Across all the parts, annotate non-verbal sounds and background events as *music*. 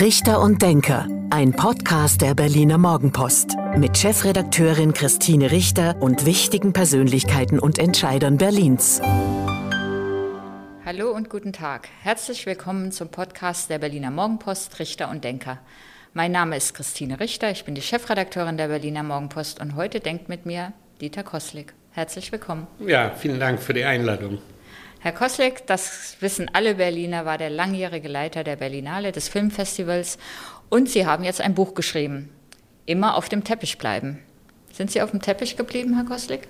Richter und Denker, ein Podcast der Berliner Morgenpost mit Chefredakteurin Christine Richter und wichtigen Persönlichkeiten und Entscheidern Berlins. Hallo und guten Tag. Herzlich willkommen zum Podcast der Berliner Morgenpost Richter und Denker. Mein Name ist Christine Richter, ich bin die Chefredakteurin der Berliner Morgenpost und heute denkt mit mir Dieter Koslik. Herzlich willkommen. Ja, vielen Dank für die Einladung. Herr Koslik, das wissen alle Berliner, war der langjährige Leiter der Berlinale des Filmfestivals und Sie haben jetzt ein Buch geschrieben. Immer auf dem Teppich bleiben. Sind Sie auf dem Teppich geblieben, Herr Koslik?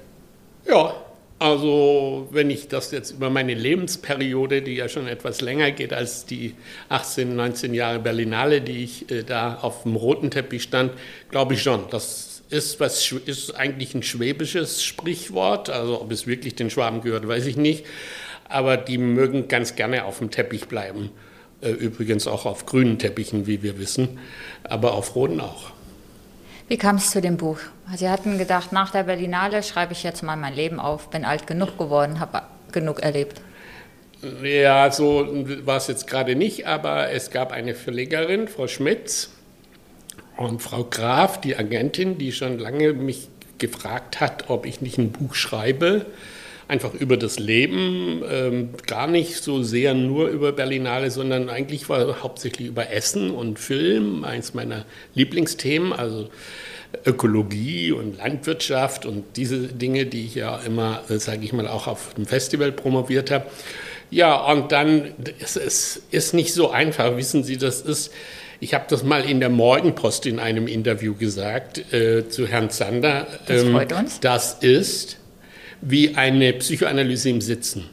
Ja, also wenn ich das jetzt über meine Lebensperiode, die ja schon etwas länger geht als die 18, 19 Jahre Berlinale, die ich äh, da auf dem roten Teppich stand, glaube ich schon. Das ist, was, ist eigentlich ein schwäbisches Sprichwort. Also ob es wirklich den Schwaben gehört, weiß ich nicht aber die mögen ganz gerne auf dem Teppich bleiben. Äh, übrigens auch auf grünen Teppichen, wie wir wissen, aber auf roten auch. Wie kam es zu dem Buch? Sie hatten gedacht, nach der Berlinale schreibe ich jetzt mal mein Leben auf, bin alt genug geworden, habe genug erlebt. Ja, so war es jetzt gerade nicht, aber es gab eine Verlegerin, Frau Schmitz, und Frau Graf, die Agentin, die schon lange mich gefragt hat, ob ich nicht ein Buch schreibe einfach über das Leben, ähm, gar nicht so sehr nur über Berlinale, sondern eigentlich war hauptsächlich über Essen und Film eins meiner Lieblingsthemen, also Ökologie und Landwirtschaft und diese Dinge, die ich ja immer, äh, sage ich mal, auch auf dem Festival promoviert habe. Ja, und dann, es, es ist nicht so einfach, wissen Sie, das ist, ich habe das mal in der Morgenpost in einem Interview gesagt äh, zu Herrn Zander. Das ähm, freut uns. Das ist wie eine Psychoanalyse im Sitzen.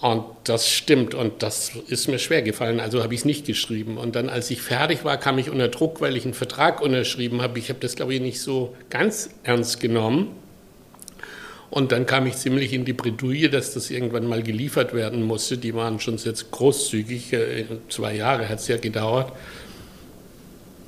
Und das stimmt und das ist mir schwer gefallen, also habe ich es nicht geschrieben. Und dann, als ich fertig war, kam ich unter Druck, weil ich einen Vertrag unterschrieben habe. Ich habe das, glaube ich, nicht so ganz ernst genommen. Und dann kam ich ziemlich in die Bredouille, dass das irgendwann mal geliefert werden musste. Die waren schon jetzt großzügig, äh, zwei Jahre hat es ja gedauert.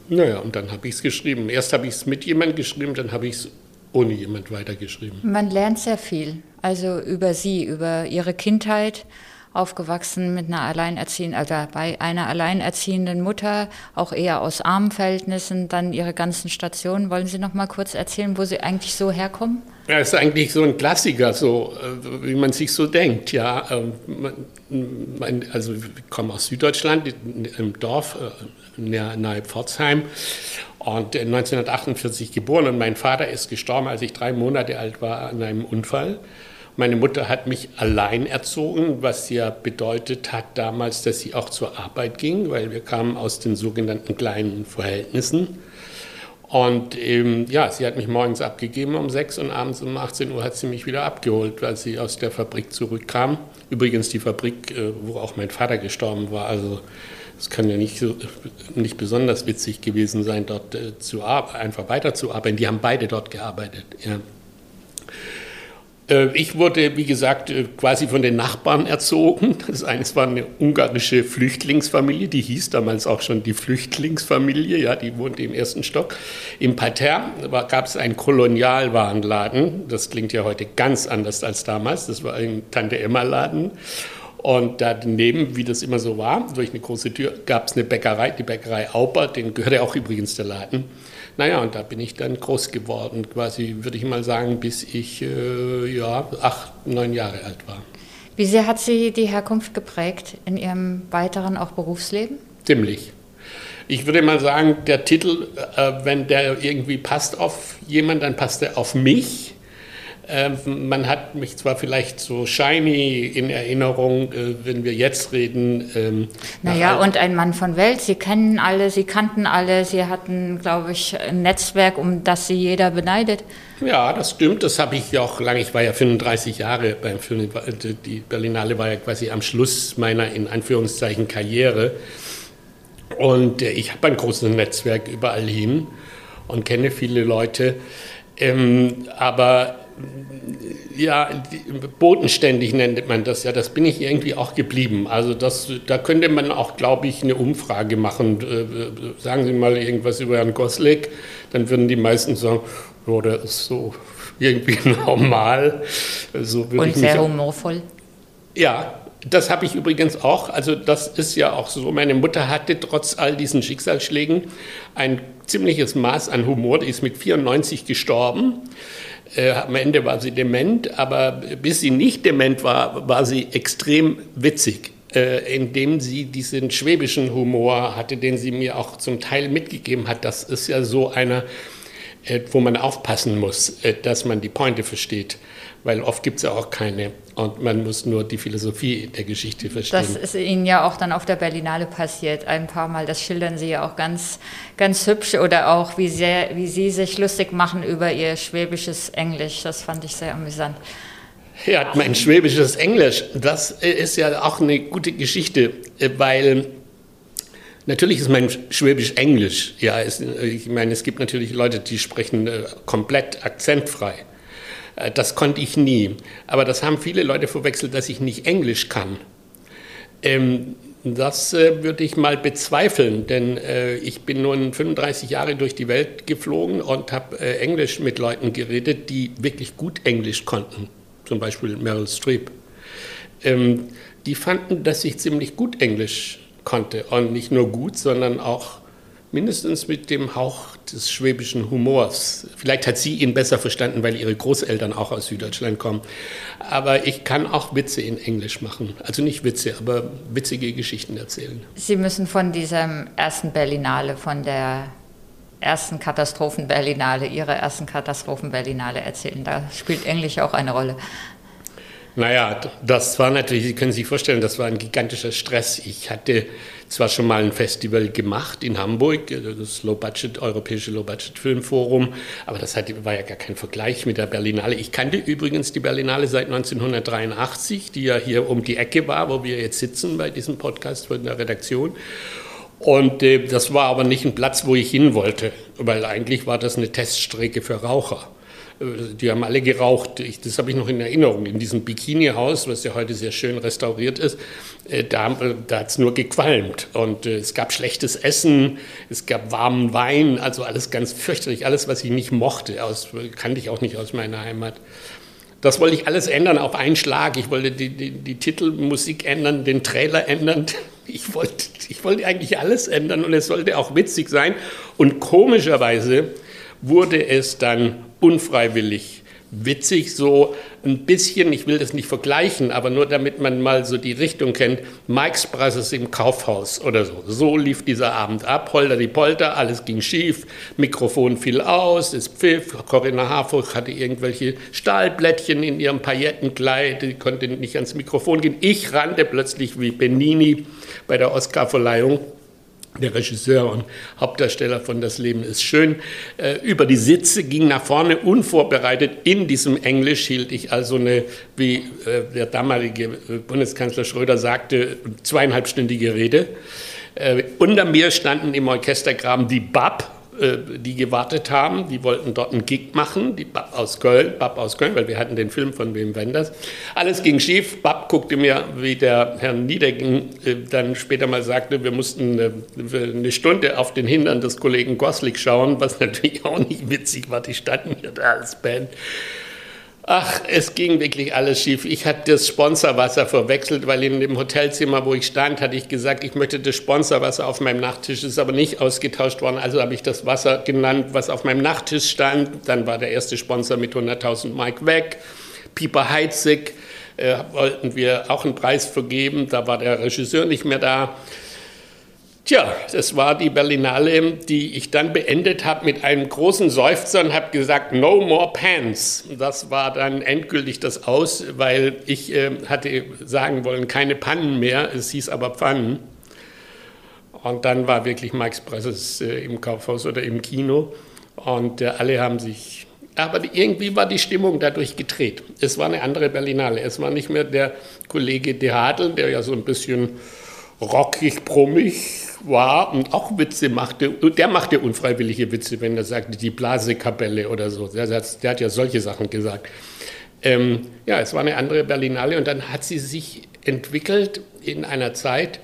Naja, und dann habe ich es geschrieben. Erst habe ich es mit jemandem geschrieben, dann habe ich es ohne jemand weitergeschrieben. Man lernt sehr viel, also über Sie, über Ihre Kindheit, aufgewachsen mit einer alleinerziehenden, also bei einer alleinerziehenden Mutter, auch eher aus armen Verhältnissen, dann Ihre ganzen Stationen. Wollen Sie noch mal kurz erzählen, wo Sie eigentlich so herkommen? Ja, es ist eigentlich so ein Klassiker, so äh, wie man sich so denkt. Ja, ähm, also ich komme aus Süddeutschland, im Dorf äh, nahe Pforzheim und 1948 geboren und mein Vater ist gestorben, als ich drei Monate alt war, an einem Unfall. Meine Mutter hat mich allein erzogen, was ja bedeutet hat damals, dass sie auch zur Arbeit ging, weil wir kamen aus den sogenannten kleinen Verhältnissen. Und ähm, ja, sie hat mich morgens abgegeben um 6 und abends um 18 Uhr hat sie mich wieder abgeholt, weil sie aus der Fabrik zurückkam. Übrigens die Fabrik, äh, wo auch mein Vater gestorben war. Also es kann ja nicht, so, nicht besonders witzig gewesen sein, dort äh, zu, einfach weiterzuarbeiten. Die haben beide dort gearbeitet. Ja. Äh, ich wurde, wie gesagt, äh, quasi von den Nachbarn erzogen. Das eine war eine ungarische Flüchtlingsfamilie, die hieß damals auch schon die Flüchtlingsfamilie, ja, die wohnte im ersten Stock. Im Parterre gab es einen Kolonialwarenladen, das klingt ja heute ganz anders als damals, das war ein Tante-Emma-Laden. Und daneben, wie das immer so war, durch eine große Tür, gab es eine Bäckerei, die Bäckerei Auper, den gehörte auch übrigens der Laden. Naja, und da bin ich dann groß geworden, quasi, würde ich mal sagen, bis ich äh, ja, acht, neun Jahre alt war. Wie sehr hat Sie die Herkunft geprägt in Ihrem weiteren auch Berufsleben? Ziemlich. Ich würde mal sagen, der Titel, äh, wenn der irgendwie passt auf jemanden, dann passt er auf mich. Ähm, man hat mich zwar vielleicht so shiny in Erinnerung, äh, wenn wir jetzt reden. Ähm, naja, und ein Mann von Welt. Sie kennen alle, Sie kannten alle, Sie hatten, glaube ich, ein Netzwerk, um das Sie jeder beneidet. Ja, das stimmt. Das habe ich ja auch lange. Ich war ja 35 Jahre beim Film. Die Berlinale war ja quasi am Schluss meiner, in Anführungszeichen, Karriere. Und äh, ich habe ein großes Netzwerk überall hin und kenne viele Leute. Ähm, aber ja, bodenständig nennt man das ja. Das bin ich irgendwie auch geblieben. Also das, da könnte man auch, glaube ich, eine Umfrage machen. Äh, sagen Sie mal irgendwas über Herrn Goslik, dann würden die meisten sagen, oh, der ist so irgendwie *laughs* normal. So Und sehr humorvoll. Ja, Das habe ich übrigens auch. Also das ist ja auch so. Meine Mutter hatte trotz all diesen Schicksalsschlägen ein ziemliches Maß an Humor. Die ist mit 94 gestorben. Äh, am Ende war sie dement, aber bis sie nicht dement war, war sie extrem witzig, äh, indem sie diesen schwäbischen Humor hatte, den sie mir auch zum Teil mitgegeben hat. Das ist ja so einer, äh, wo man aufpassen muss, dass man die Pointe versteht weil oft gibt es ja auch keine und man muss nur die Philosophie der Geschichte verstehen. Das ist Ihnen ja auch dann auf der Berlinale passiert, ein paar Mal. Das schildern Sie ja auch ganz, ganz hübsch oder auch, wie, sehr, wie Sie sich lustig machen über Ihr schwäbisches Englisch. Das fand ich sehr amüsant. Ja, mein schwäbisches Englisch, das ist ja auch eine gute Geschichte, weil Natürlich ist mein Schwäbisch Englisch. Ja, es, ich meine, es gibt natürlich Leute, die sprechen äh, komplett akzentfrei. Äh, das konnte ich nie. Aber das haben viele Leute verwechselt, dass ich nicht Englisch kann. Ähm, das äh, würde ich mal bezweifeln, denn äh, ich bin nun 35 Jahre durch die Welt geflogen und habe äh, Englisch mit Leuten geredet, die wirklich gut Englisch konnten. Zum Beispiel Meryl Streep. Ähm, die fanden, dass ich ziemlich gut Englisch konnte. Und nicht nur gut, sondern auch mindestens mit dem Hauch des schwäbischen Humors. Vielleicht hat sie ihn besser verstanden, weil ihre Großeltern auch aus Süddeutschland kommen. Aber ich kann auch Witze in Englisch machen. Also nicht Witze, aber witzige Geschichten erzählen. Sie müssen von diesem ersten Berlinale, von der ersten Katastrophen-Berlinale, Ihrer ersten Katastrophen-Berlinale erzählen. Da spielt Englisch auch eine Rolle. Naja, das war natürlich, Sie können sich vorstellen, das war ein gigantischer Stress. Ich hatte zwar schon mal ein Festival gemacht in Hamburg, das Low Budget, Europäische Low Budget Filmforum, aber das war ja gar kein Vergleich mit der Berlinale. Ich kannte übrigens die Berlinale seit 1983, die ja hier um die Ecke war, wo wir jetzt sitzen bei diesem Podcast von der Redaktion. Und äh, das war aber nicht ein Platz, wo ich hin wollte, weil eigentlich war das eine Teststrecke für Raucher. Äh, die haben alle geraucht. Ich, das habe ich noch in Erinnerung. In diesem Bikini-Haus, was ja heute sehr schön restauriert ist, äh, da, äh, da hat es nur gequalmt. Und es gab schlechtes Essen, es gab warmen Wein, also alles ganz fürchterlich. Alles, was ich nicht mochte, aus, kannte ich auch nicht aus meiner Heimat. Das wollte ich alles ändern auf einen Schlag. Ich wollte die, die, die Titelmusik ändern, den Trailer ändern. *laughs* Ich wollte, ich wollte eigentlich alles ändern und es sollte auch witzig sein. Und komischerweise wurde es dann unfreiwillig witzig, so ein bisschen, ich will das nicht vergleichen, aber nur damit man mal so die Richtung kennt, Mike's Brothers im Kaufhaus oder so. So lief dieser Abend ab, holter die Polter, alles ging schief, Mikrofon fiel aus, es pfiff, Corinna Harfuch hatte irgendwelche Stahlblättchen in ihrem Paillettenkleid, die konnte nicht ans Mikrofon gehen. Ich rannte plötzlich wie Benini bei der Oscarverleihung der Regisseur und Hauptdarsteller von Das Leben ist schön, äh, über die Sitze, ging nach vorne unvorbereitet. In diesem Englisch hielt ich also eine, wie äh, der damalige äh, Bundeskanzler Schröder sagte, zweieinhalbstündige Rede. Äh, unter mir standen im Orchestergraben die BAP, die gewartet haben. Die wollten dort einen Gig machen, die Bab aus Köln, Bab aus Köln, weil wir hatten den Film von Wim Wenders. Alles ging schief. Bab guckte mir, wie der Herr Niedecken äh, dann später mal sagte, wir mussten äh, eine Stunde auf den Hintern des Kollegen Goslik schauen, was *laughs* natürlich auch nicht witzig war. Die standen hier da als Band. Ach, es ging wirklich alles schief. Ich hatte das Sponsorwasser verwechselt, weil in dem Hotelzimmer, wo ich stand, hatte ich gesagt, ich möchte das Sponsorwasser auf meinem Nachttisch. Ist aber nicht ausgetauscht worden. Also habe ich das Wasser genannt, was auf meinem Nachttisch stand. Dann war der erste Sponsor mit 100.000 Mike weg. Pieper Heitzig äh, wollten wir auch einen Preis vergeben. Da war der Regisseur nicht mehr da. Tja, das war die Berlinale, die ich dann beendet habe mit einem großen Seufzer und habe gesagt, no more pants. Das war dann endgültig das Aus, weil ich äh, hatte sagen wollen, keine Pannen mehr, es hieß aber Pfannen. Und dann war wirklich Mike's Presses äh, im Kaufhaus oder im Kino und äh, alle haben sich aber irgendwie war die Stimmung dadurch gedreht. Es war eine andere Berlinale. Es war nicht mehr der Kollege De Hadel, der ja so ein bisschen rockig, brummig war und auch Witze machte. Der machte unfreiwillige Witze, wenn er sagte, die Blasekapelle oder so. Der, der hat ja solche Sachen gesagt. Ähm, ja, es war eine andere Berlinale und dann hat sie sich entwickelt in einer Zeit,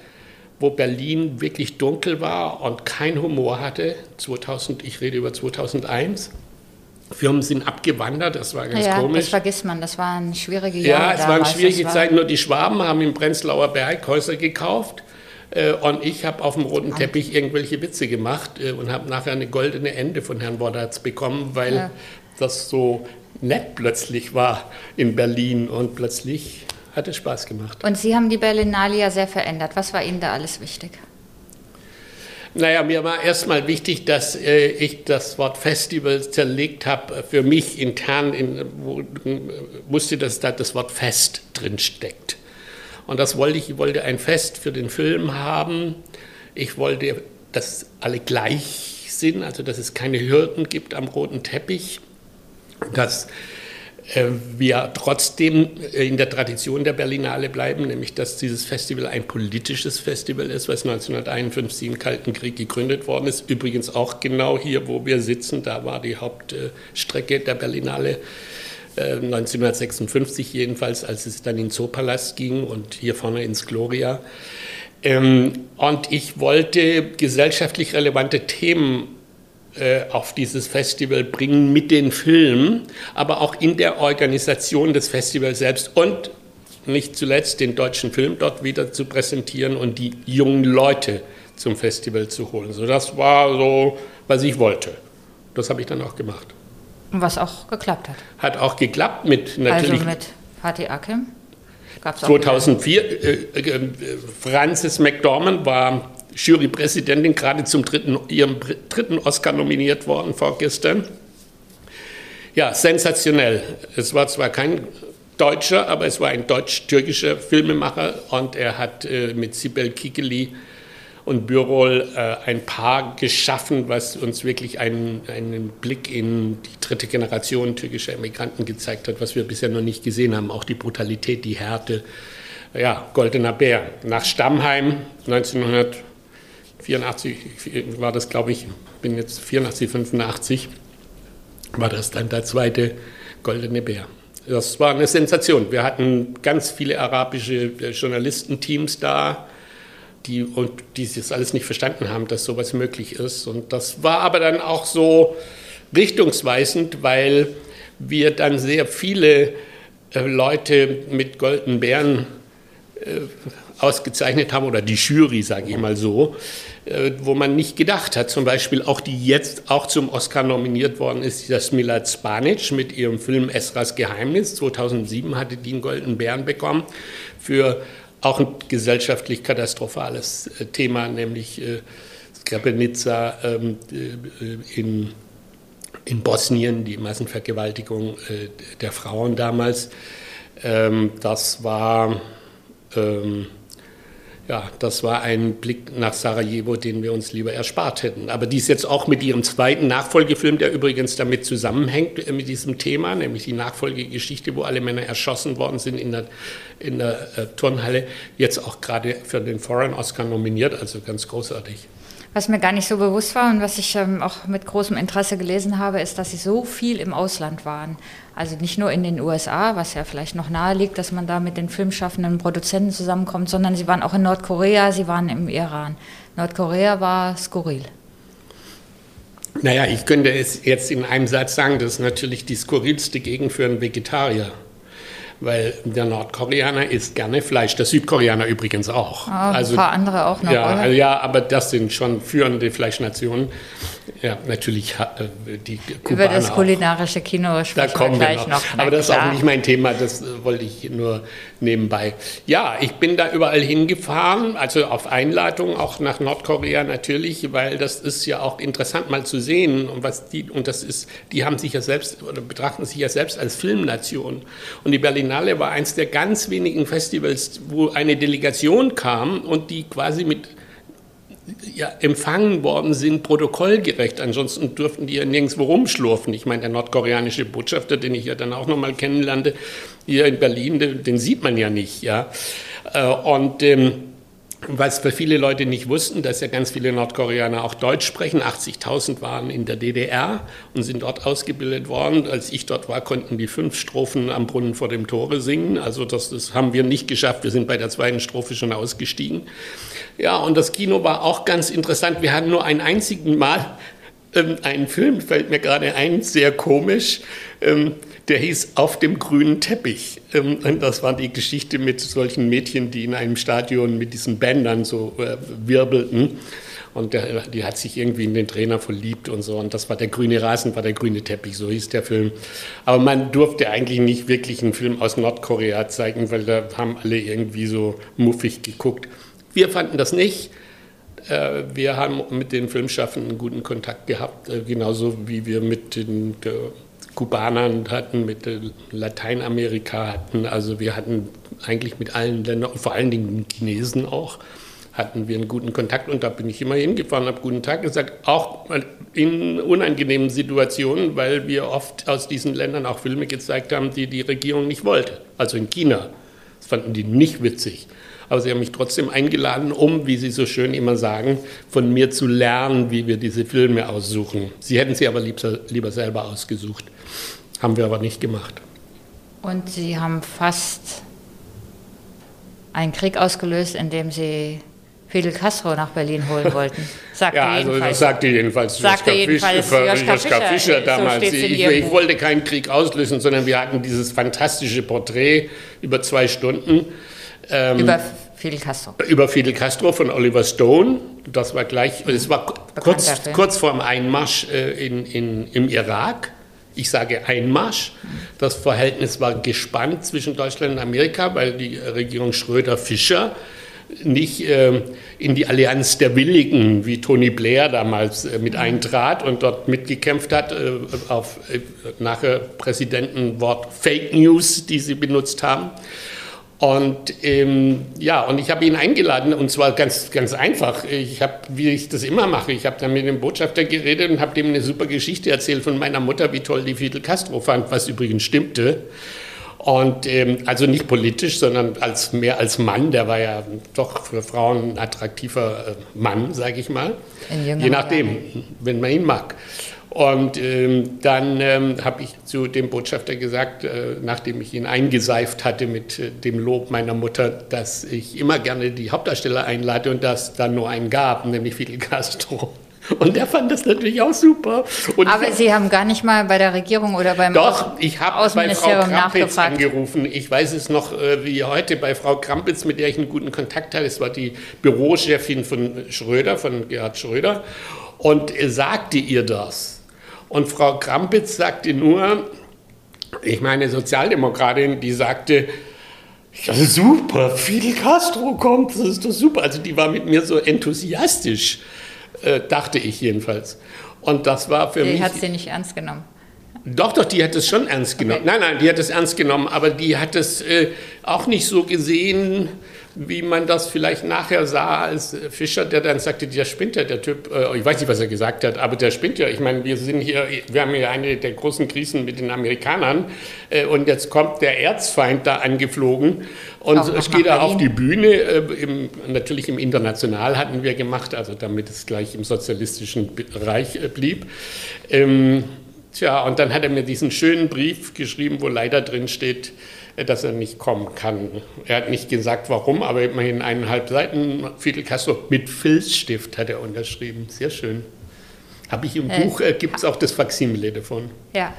wo Berlin wirklich dunkel war und kein Humor hatte. 2000, ich rede über 2001. Firmen sind abgewandert, das war ganz ja, komisch. Das vergisst man, das waren schwierige Jahre. Ja, es waren schwierige Zeiten, nur die Schwaben haben im Prenzlauer Berg Häuser gekauft. Äh, und ich habe auf dem roten Teppich irgendwelche Witze gemacht äh, und habe nachher eine goldene Ende von Herrn Wodarts bekommen, weil ja. das so nett plötzlich war in Berlin und plötzlich hat es Spaß gemacht. Und Sie haben die Berlinale ja sehr verändert. Was war Ihnen da alles wichtig? Naja, mir war erstmal wichtig, dass äh, ich das Wort Festival zerlegt habe. Für mich intern in, wo, wusste, dass da das Wort Fest drin steckt. Und das wollte ich. Ich wollte ein Fest für den Film haben. Ich wollte, dass alle gleich sind, also dass es keine Hürden gibt am roten Teppich. Dass äh, wir trotzdem äh, in der Tradition der Berlinale bleiben, nämlich dass dieses Festival ein politisches Festival ist, was 1951 im Kalten Krieg gegründet worden ist. Übrigens auch genau hier, wo wir sitzen, da war die Hauptstrecke der Berlinale. 1956 äh, jedenfalls, als es dann in Zoopalast ging und hier vorne ins Gloria. Ähm, und ich wollte gesellschaftlich relevante Themen äh, auf dieses Festival bringen mit den Filmen, aber auch in der Organisation des Festivals selbst und nicht zuletzt den deutschen Film dort wieder zu präsentieren und die jungen Leute zum Festival zu holen. So, das war so, was ich wollte. Das habe ich dann auch gemacht. Und was auch geklappt hat. Hat auch geklappt mit natürlich. Also mit Fatih Akim? 2004, äh, äh, Frances McDormand war Jurypräsidentin, gerade zum dritten, ihrem dritten Oscar nominiert worden vorgestern. Ja, sensationell. Es war zwar kein Deutscher, aber es war ein deutsch-türkischer Filmemacher und er hat äh, mit Sibel Kikeli und Bürol äh, ein Paar geschaffen, was uns wirklich einen, einen Blick in die dritte Generation türkischer Emigranten gezeigt hat, was wir bisher noch nicht gesehen haben. Auch die Brutalität, die Härte. Ja, Goldener Bär. Nach Stammheim 1900 84 war das, glaube ich, bin jetzt 84, 85, war das dann der zweite Goldene Bär. Das war eine Sensation. Wir hatten ganz viele arabische äh, Journalistenteams da, die, und die das alles nicht verstanden haben, dass sowas möglich ist. Und das war aber dann auch so richtungsweisend, weil wir dann sehr viele äh, Leute mit goldenen Bären ausgezeichnet haben, oder die Jury, sage ich mal so, äh, wo man nicht gedacht hat. Zum Beispiel auch die jetzt auch zum Oscar nominiert worden ist, das Mila Spanic mit ihrem Film Esras Geheimnis. 2007 hatte die einen Goldenen Bären bekommen für auch ein gesellschaftlich katastrophales äh, Thema, nämlich äh, Srebrenica ähm, in, in Bosnien, die Massenvergewaltigung der Frauen damals. Ähm, das war ähm, ja, das war ein Blick nach Sarajevo, den wir uns lieber erspart hätten. Aber dies jetzt auch mit ihrem zweiten Nachfolgefilm, der übrigens damit zusammenhängt, äh, mit diesem Thema, nämlich die Nachfolgegeschichte, wo alle Männer erschossen worden sind in der, in der äh, Turnhalle, jetzt auch gerade für den Foreign Oscar nominiert, also ganz großartig. Was mir gar nicht so bewusst war und was ich ähm, auch mit großem Interesse gelesen habe, ist, dass Sie so viel im Ausland waren. Also nicht nur in den USA, was ja vielleicht noch nahe liegt, dass man da mit den filmschaffenden Produzenten zusammenkommt, sondern Sie waren auch in Nordkorea, Sie waren im Iran. Nordkorea war skurril. Naja, ich könnte es jetzt in einem Satz sagen, das ist natürlich die skurrilste Gegend für einen Vegetarier weil der Nordkoreaner isst gerne Fleisch, der Südkoreaner übrigens auch. Ah, also, ein paar andere auch noch, ja, oder? Ja, aber das sind schon führende Fleischnationen. Ja, natürlich äh, die Kubaner Über das kulinarische Kino sprechen da kommen wir gleich wir noch. noch. Aber das ist auch nicht mein Thema, das äh, wollte ich nur nebenbei. Ja, ich bin da überall hingefahren, also auf Einladung auch nach Nordkorea natürlich, weil das ist ja auch interessant mal zu sehen und was die und das ist, die haben sich ja selbst oder betrachten sich ja selbst als Filmnation und die Berlinale war eins der ganz wenigen Festivals, wo eine Delegation kam und die quasi mit ja, empfangen worden sind, protokollgerecht. Ansonsten dürften die ja nirgendwo rumschlurfen. Ich meine, der nordkoreanische Botschafter, den ich ja dann auch nochmal kennenlernte, hier in Berlin, den, den, sieht man ja nicht. Ja? Äh, und ähm, was für viele Leute nicht wussten, dass ja ganz viele Nordkoreaner auch Deutsch sprechen. 80.000 waren in der DDR und sind dort ausgebildet worden. Als ich dort war, konnten die fünf Strophen am Brunnen vor dem Tore singen. Also das, das haben wir nicht geschafft. Wir sind bei der zweiten Strophe schon ausgestiegen. Ja, und das Kino war auch ganz interessant. Wir hatten nur ein einzigen Mal ähm, einen Film, fällt mir gerade ein, sehr komisch. Ähm, der hieß Auf dem grünen Teppich. Ähm, und das war die Geschichte mit solchen Mädchen, die in einem Stadion mit diesen Bändern so äh, wirbelten. Und der, die hat sich irgendwie in den Trainer verliebt und so. Und das war der grüne Rasen, war der grüne Teppich, so hieß der Film. Aber man durfte eigentlich nicht wirklich einen Film aus Nordkorea zeigen, weil da haben alle irgendwie so muffig geguckt. Wir fanden das nicht. Äh, wir haben mit den Filmschaffenden einen guten Kontakt gehabt, äh, genauso wie wir mit den Kubanern hatten, mit Lateinamerika hatten. Also wir hatten eigentlich mit allen Ländern, vor allen Dingen mit Chinesen auch, hatten wir einen guten Kontakt und da bin ich immer hingefahren, habe guten Tag gesagt, auch in unangenehmen Situationen, weil wir oft aus diesen Ländern auch Filme gezeigt haben, die die Regierung nicht wollte. Also in China. Das fanden die nicht witzig. Aber sie haben mich trotzdem eingeladen, um, wie Sie so schön immer sagen, von mir zu lernen, wie wir diese Filme aussuchen. Sie hätten sie aber lieber, lieber selber ausgesucht. Haben wir aber nicht gemacht. Und Sie haben fast einen Krieg ausgelöst, indem Sie Fidel Castro nach Berlin holen *laughs* wollten. Sagte ja, also das sagte jedenfalls sagte Joschka, jedenfalls Fisch, Joschka, Joschka Fischer, Fischer damals. So ich, ich, wollte keinen Krieg auslösen, sondern wir hatten dieses fantastische Porträt über zwei Stunden. Ähm, über Fidel Castro. Über Fidel Castro von Oliver Stone. Das war gleich, es war kurz, kurz vor dem Einmarsch äh, in, in, im Irak. Ich sage Einmarsch. Das Verhältnis war gespannt zwischen Deutschland und Amerika, weil die Regierung Schröder-Fischer nicht äh, in die Allianz der Willigen, wie Tony Blair damals äh, mit eintrat und dort mitgekämpft hat, äh, auf äh, nachher Präsidentenwort Fake News, die sie benutzt haben. Und ähm, ja, und ich habe ihn eingeladen und zwar ganz, ganz einfach. Ich habe, wie ich das immer mache, ich habe dann mit dem Botschafter geredet und habe dem eine super Geschichte erzählt von meiner Mutter, wie toll die Fidel Castro fand, was übrigens stimmte. Und ähm, also nicht politisch, sondern als, mehr als Mann. Der war ja doch für Frauen ein attraktiver äh, Mann, sage ich mal. Je nachdem, wenn man ihn mag. Und ähm, dann ähm, habe ich zu dem Botschafter gesagt, äh, nachdem ich ihn eingeseift hatte mit äh, dem Lob meiner Mutter, dass ich immer gerne die Hauptdarsteller einlade und dass dann nur einen gab, nämlich Fidel Castro. Und der fand das natürlich auch super. Und Aber Sie haben gar nicht mal bei der Regierung oder beim Doch, ich habe bei Frau Krampitz angerufen. Ich weiß es noch äh, wie heute bei Frau Krampitz, mit der ich einen guten Kontakt hatte. Es war die Bürochefin von Schröder, von Gerhard Schröder. Und sagte ihr das. Und Frau Krampitz sagte nur, ich meine Sozialdemokratin, die sagte, ja, super, Fidel Castro kommt, das ist doch super. Also die war mit mir so enthusiastisch. Äh, dachte ich jedenfalls. Und das war für die mich. Die hat sie nicht ernst genommen. Doch, doch, die hat es schon ernst genommen. Okay. Nein, nein, die hat es ernst genommen, aber die hat es äh, auch nicht so gesehen, wie man das vielleicht nachher sah als Fischer, der dann sagte, der spinnt ja, der Typ, äh, ich weiß nicht, was er gesagt hat, aber der spinnt ja. Ich meine, wir sind hier, wir haben hier eine der großen Krisen mit den Amerikanern äh, und jetzt kommt der Erzfeind da angeflogen und es geht da auf die Bühne, äh, im, natürlich im International hatten wir gemacht, also damit es gleich im sozialistischen Bereich äh, blieb. Ähm, tja, und dann hat er mir diesen schönen Brief geschrieben, wo leider drin steht, dass er nicht kommen kann. Er hat nicht gesagt, warum, aber immerhin eineinhalb Seiten Fidel Castro mit Filzstift hat er unterschrieben. Sehr schön. Habe ich im äh, Buch, äh, gibt es auch das Faksimile davon. Ja,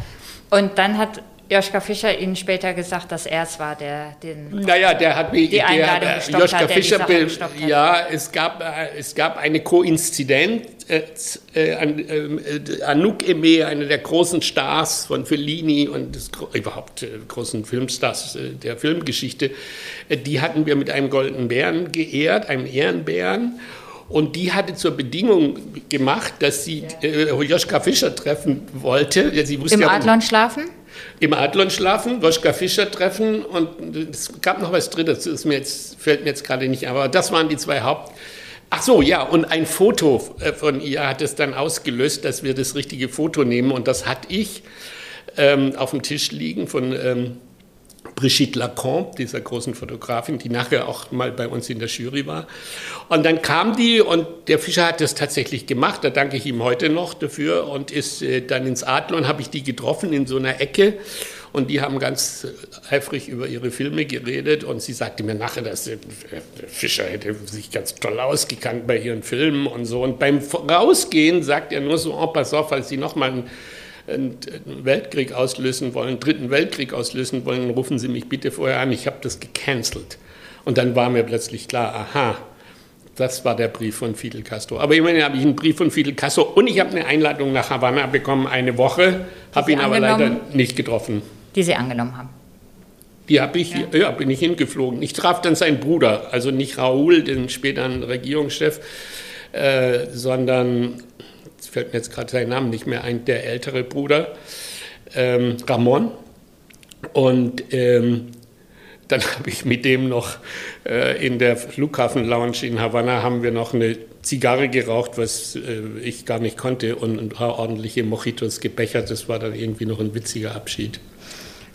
und dann hat Joschka Fischer Ihnen später gesagt, dass er es war, der den naja, der hat die der, Einladung der, gestoppt Joschka hat, Fischer be, ja, es gab äh, es gab eine Koinzidenz. Äh, äh, äh, Anouk Aimé, einer der großen Stars von Fellini und des, überhaupt äh, großen Filmstars äh, der Filmgeschichte, die hatten wir mit einem goldenen Bären geehrt, einem Ehrenbären. Und die hatte zur Bedingung gemacht, dass sie äh, Joschka Fischer treffen wollte. Sie wusste Im ja, Adlon schlafen? Im Adlon schlafen, Woschka Fischer treffen und es gab noch was drittes, das mir jetzt, fällt mir jetzt gerade nicht, aber das waren die zwei Haupt. Ach so, ja, und ein Foto äh, von ihr hat es dann ausgelöst, dass wir das richtige Foto nehmen und das hatte ich ähm, auf dem Tisch liegen von ähm, Brigitte Lacombe, dieser großen Fotografin, die nachher auch mal bei uns in der Jury war. Und dann kam die und der Fischer hat das tatsächlich gemacht, da danke ich ihm heute noch dafür und ist äh, dann ins Adlon, habe ich die getroffen in so einer Ecke und die haben ganz eifrig über ihre Filme geredet und sie sagte mir nachher, dass Fischer hätte sich ganz toll ausgekannt bei ihren Filmen und so. Und beim Rausgehen sagt er nur so, oh, pass auf, falls Sie nochmal einen, einen Weltkrieg auslösen wollen, einen dritten Weltkrieg auslösen wollen, rufen Sie mich bitte vorher an, ich habe das gecancelt. Und dann war mir plötzlich klar, aha, das war der Brief von Fidel Castro. Aber immerhin habe ich einen Brief von Fidel Castro und ich habe eine Einladung nach Havanna bekommen, eine Woche, habe ihn aber leider nicht getroffen. Die Sie angenommen haben? Die habe ich, ja. ja. bin ich hingeflogen. Ich traf dann seinen Bruder, also nicht Raoul, den späteren Regierungschef, äh, sondern, es fällt mir jetzt gerade sein Name nicht mehr ein, der ältere Bruder, ähm, Ramon. Und ähm, dann *laughs* habe ich mit dem noch äh, in der Flughafen-Lounge in Havanna haben wir noch eine Zigarre geraucht, was äh, ich gar nicht konnte, und ein paar ordentliche Mojitos gebechert. Das war dann irgendwie noch ein witziger Abschied.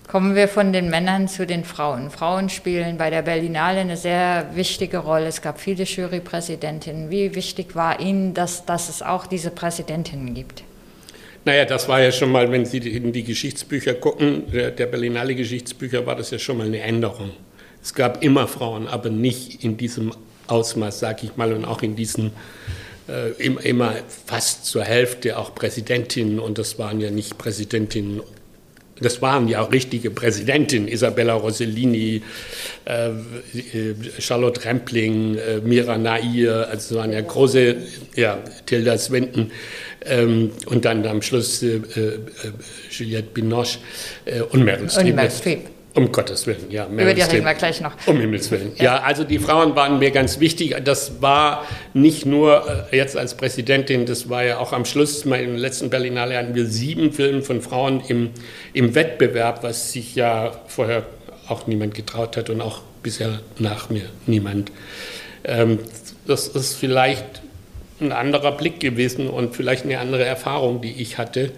Kommen wir von den Männern zu den Frauen. Frauen spielen bei der Berlinale eine sehr wichtige Rolle. Es gab viele Jurypräsidentinnen. Wie wichtig war Ihnen, dass, dass es auch diese Präsidentinnen gibt? Naja, das war ja schon mal, wenn Sie in die Geschichtsbücher gucken, der, Berlinale Geschichtsbücher, war das ja schon mal eine Änderung. Es gab immer Frauen, aber nicht in diesem Ausmaß, sage ich mal, und auch in diesen äh, immer fast zur Hälfte auch Präsidentinnen und das waren ja nicht Präsidentinnen das waren ja auch richtige Präsidentinnen, Isabella Rossellini, äh, äh, Charlotte Rempling, äh, Mira Nair, also waren ja große, ja, Tilda Swinton ähm, und dann am Schluss äh, äh, Juliette Binoche äh, und Meryl Streep. Um Gottes Willen, ja. Über die reden wir gleich noch. Um Himmels Willen. Ja. ja. also die Frauen waren mir ganz wichtig. Das war nicht nur äh, jetzt als Präsidentin, das war ja auch am Schluss, im letzten Berlinale hatten wir sieben Filme von Frauen im, im Wettbewerb, was sich ja vorher auch niemand getraut hat und auch bisher nach mir niemand. Ähm, das ist vielleicht ein anderer Blick gewesen und vielleicht eine andere Erfahrung, die ich hatte.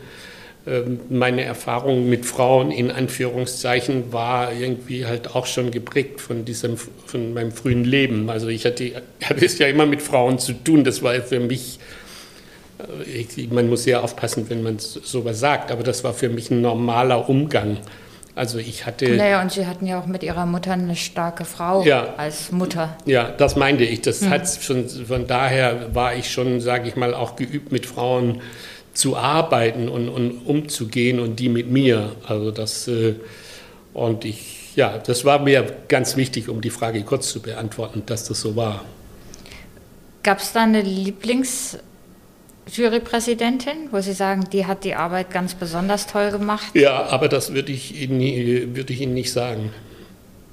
Ähm, meine Erfahrung mit Frauen in Anführungszeichen war irgendwie halt auch schon geprägt von diesem, von meinem frühen Leben. Also ich hatte, *laughs* hatte es ja immer mit Frauen zu tun. Das war für mich, äh, ich, man muss sehr aufpassen, wenn man sowas sagt, aber das war für mich ein normaler Umgang. Also ich hatte. Naja, und Sie hatten ja auch mit Ihrer Mutter eine starke Frau ja, als Mutter. Ja, das meinte ich. Das hm. hat schon, von daher war ich schon, sage ich mal, auch geübt mit Frauen zu arbeiten und, und umzugehen und die mit mir. Also das äh, und ich, ja, das war mir ganz wichtig, um die Frage kurz zu beantworten, dass das so war. Gab es da eine Lieblings- Jurypräsidentin, wo Sie sagen, die hat die Arbeit ganz besonders toll gemacht? Ja, aber das würde ich, Ihnen, würde ich Ihnen nicht sagen.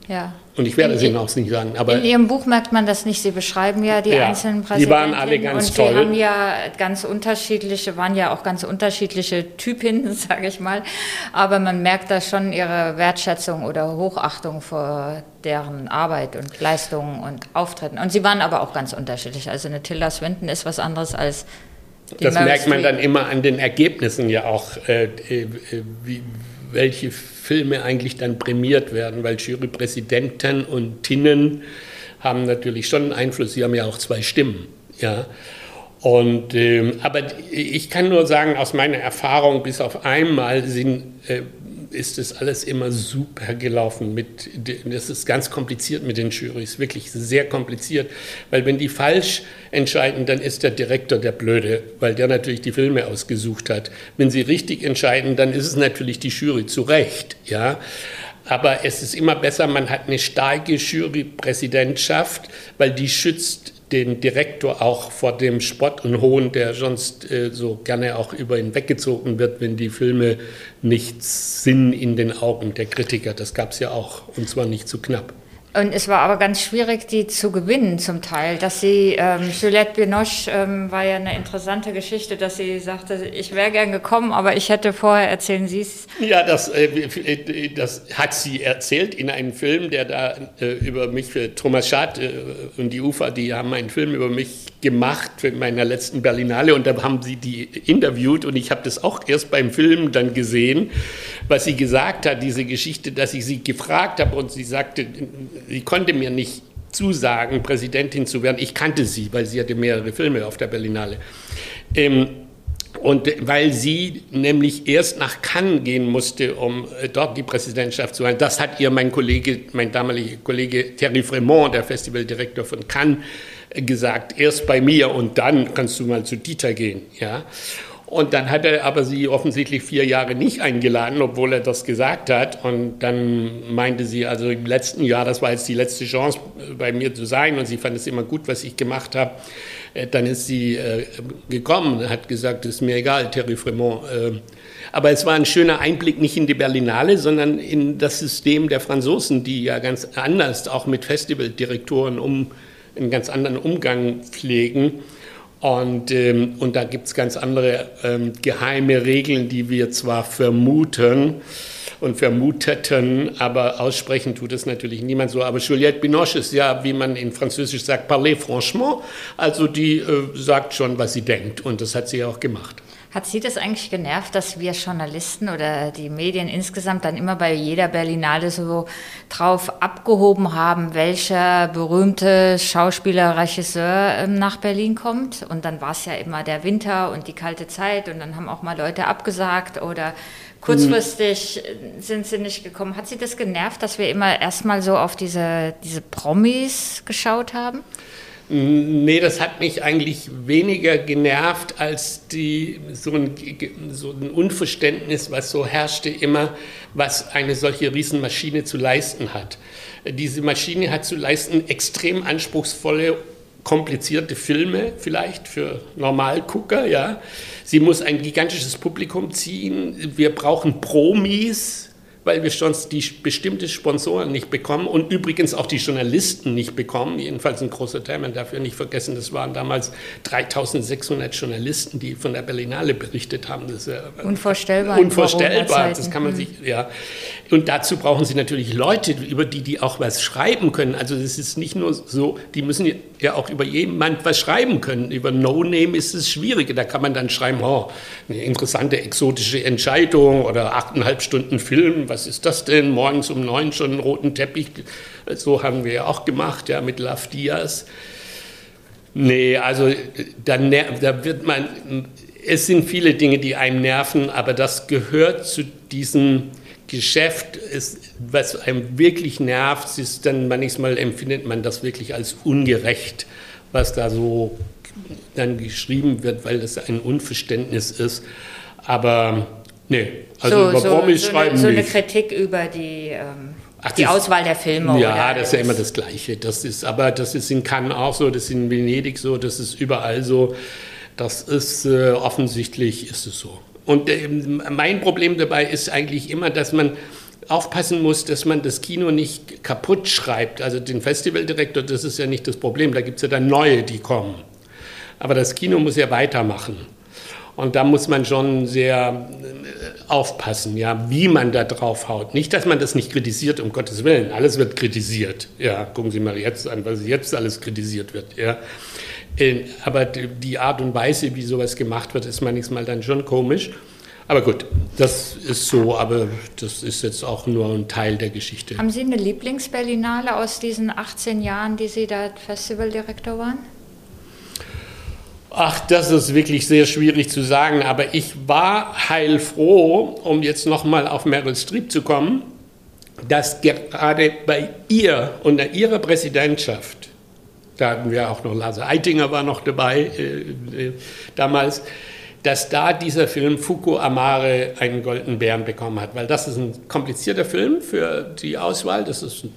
Ja. Und ich werde es Ihnen auch nicht sagen. Aber in Ihrem Buch merkt man das nicht. Sie beschreiben ja die ja, einzelnen Präsidenten. Die waren alle ganz und toll. Sie haben ja ganz unterschiedliche, waren ja auch ganz unterschiedliche Typinnen, *laughs* sage ich mal. Aber man merkt da schon ihre Wertschätzung oder Hochachtung vor deren Arbeit und Leistungen und Auftritten. Und sie waren aber auch ganz unterschiedlich. Also eine Tilda Swinton ist was anderes als die Das Mary merkt man Street. dann immer an den Ergebnissen ja auch, äh, äh, wie, welche Filme eigentlich dann prämiert werden, weil Jurypräsidenten und Tinnen haben natürlich schon einen Einfluss. Sie haben ja auch zwei Stimmen. Ja. Und, ähm, aber ich kann nur sagen, aus meiner Erfahrung, bis auf einmal sind äh, ist das alles immer super gelaufen. Mit, das ist ganz kompliziert mit den Jurys, wirklich sehr kompliziert, weil wenn die falsch entscheiden, dann ist der Direktor der Blöde, weil der natürlich die Filme ausgesucht hat. Wenn sie richtig entscheiden, dann ist es natürlich die Jury zu Recht, ja. Aber es ist immer besser, man hat eine starke Jurypräsidentschaft, weil die schützt den Direktor auch vor dem Spott und Hohn, der sonst äh, so gerne auch über ihn weggezogen wird, wenn die Filme nicht Sinn in den Augen der Kritiker. Das gab es ja auch, und zwar nicht zu knapp. Und es war aber ganz schwierig, die zu gewinnen zum Teil. Dass sie, ähm, Juliette Binoche ähm, war ja eine interessante Geschichte, dass sie sagte, ich wäre gern gekommen, aber ich hätte vorher, erzählen Sie es. Ja, das, äh, das hat sie erzählt in einem Film, der da äh, über mich, für Thomas Schad äh, und die UFA, die haben einen Film über mich gemacht für meiner letzten Berlinale und da haben sie die interviewt und ich habe das auch erst beim Film dann gesehen, was sie gesagt hat, diese Geschichte, dass ich sie gefragt habe und sie sagte, sie konnte mir nicht zusagen, Präsidentin zu werden. Ich kannte sie, weil sie hatte mehrere Filme auf der Berlinale. Ähm, Und weil sie nämlich erst nach Cannes gehen musste, um äh, dort die Präsidentschaft zu haben. Das hat ihr mein Kollege, mein damaliger Kollege Thierry Fremont, der Festivaldirektor von Cannes, gesagt. Erst bei mir und dann kannst du mal zu Dieter gehen. Ja. Und dann hat er aber sie offensichtlich vier Jahre nicht eingeladen, obwohl er das gesagt hat. Und dann meinte sie, also im letzten Jahr, das war jetzt die letzte Chance, bei mir zu sein. Und sie fand es immer gut, was ich gemacht habe. Äh, dann ist sie äh, gekommen hat gesagt, es ist mir egal, Thierry Fremont. Äh, aber es war ein schöner Einblick nicht in die Berlinale, sondern in das System der Franzosen, die ja ganz anders auch mit Festivaldirektoren um einen ganz anderen Umgang pflegen. Und, ähm, und da gibt es ganz andere ähm, geheime Regeln, die wir zwar vermuten und vermuteten, aber aussprechen tut es natürlich niemand so. Aber Juliette Binoche ist ja, wie man in Französisch sagt, parler franchement. Also die äh, sagt schon, was sie denkt. Und das hat sie auch gemacht. Hat Sie das eigentlich genervt, dass wir Journalisten oder die Medien insgesamt dann immer bei jeder Berlinale so drauf abgehoben haben, welcher berühmte Schauspieler, Regisseur ähm, nach Berlin kommt? Und dann war es ja immer der Winter und die kalte Zeit und dann haben auch mal Leute abgesagt oder kurzfristig mhm. sind sie nicht gekommen. Hat Sie das genervt, dass wir immer erstmal so auf diese, diese Promis geschaut haben? Nee, das hat mich eigentlich weniger genervt als die, so, ein, so ein Unverständnis, was so herrschte immer, was eine solche Riesenmaschine zu leisten hat. Diese Maschine hat zu leisten extrem anspruchsvolle, komplizierte Filme, vielleicht für Normalgucker, ja. Sie muss ein gigantisches Publikum ziehen. Wir brauchen Promis, weil wir sonst die bestimmte Sponsoren nicht bekommen und übrigens auch die Journalisten nicht bekommen. Jedenfalls ein großer Teil, man darf ja nicht vergessen, das waren damals 3600 Journalisten, die von der Berlinale berichtet haben. Das ist ja unvorstellbar. Unvorstellbar, das kann man mhm. sich, ja. Und dazu brauchen sie natürlich Leute, über die die auch was schreiben können. Also es ist nicht nur so, die müssen ja auch über jemand was schreiben können. Über No Name ist es schwieriger. Da kann man dann schreiben, oh, eine interessante exotische Entscheidung oder achteinhalb Stunden Film, was ist das denn? Morgens um neun schon einen roten Teppich. So haben wir ja auch gemacht, ja, mit Love Diaz. Nee, also dann, da wird man, es sind viele Dinge, die einem nerven, aber das gehört zu diesem Geschäft, ist, was einem wirklich nervt, ist dann manchmal empfindet man das wirklich als ungerecht, was da so dann geschrieben wird, weil das ein Unverständnis ist. Aber Nee, also so, über so, Promis so schreiben eine, So eine Kritik über die, ähm, Ach, die Auswahl der Filme. Ja, das ist ja immer das Gleiche. Das ist, aber das ist in Cannes auch so, das ist in Venedig so, das ist überall so. Das ist äh, offensichtlich ist es so. Und äh, mein Problem dabei ist eigentlich immer, dass man aufpassen muss, dass man das Kino nicht kaputt schreibt. Also den Festivaldirektor, das ist ja nicht das Problem. Da gibt es ja dann neue, die kommen. Aber das Kino muss ja weitermachen. Und da muss man schon sehr aufpassen, ja, wie man da drauf haut. Nicht, dass man das nicht kritisiert, um Gottes Willen. Alles wird kritisiert. Ja, gucken Sie mal jetzt an, was jetzt alles kritisiert wird. Ja. Aber die Art und Weise, wie sowas gemacht wird, ist manchmal dann schon komisch. Aber gut, das ist so, aber das ist jetzt auch nur ein Teil der Geschichte. Haben Sie eine Lieblingsberlinale aus diesen 18 Jahren, die Sie da Festivaldirektor waren? Ach, das ist wirklich sehr schwierig zu sagen, aber ich war heilfroh, um jetzt nochmal auf Meryl Streep zu kommen, dass gerade bei ihr unter ihrer Präsidentschaft, da hatten wir auch noch Lars Eitinger war noch dabei äh, äh, damals, dass da dieser Film Fuku Amare einen goldenen Bären bekommen hat, weil das ist ein komplizierter Film für die Auswahl, das ist ein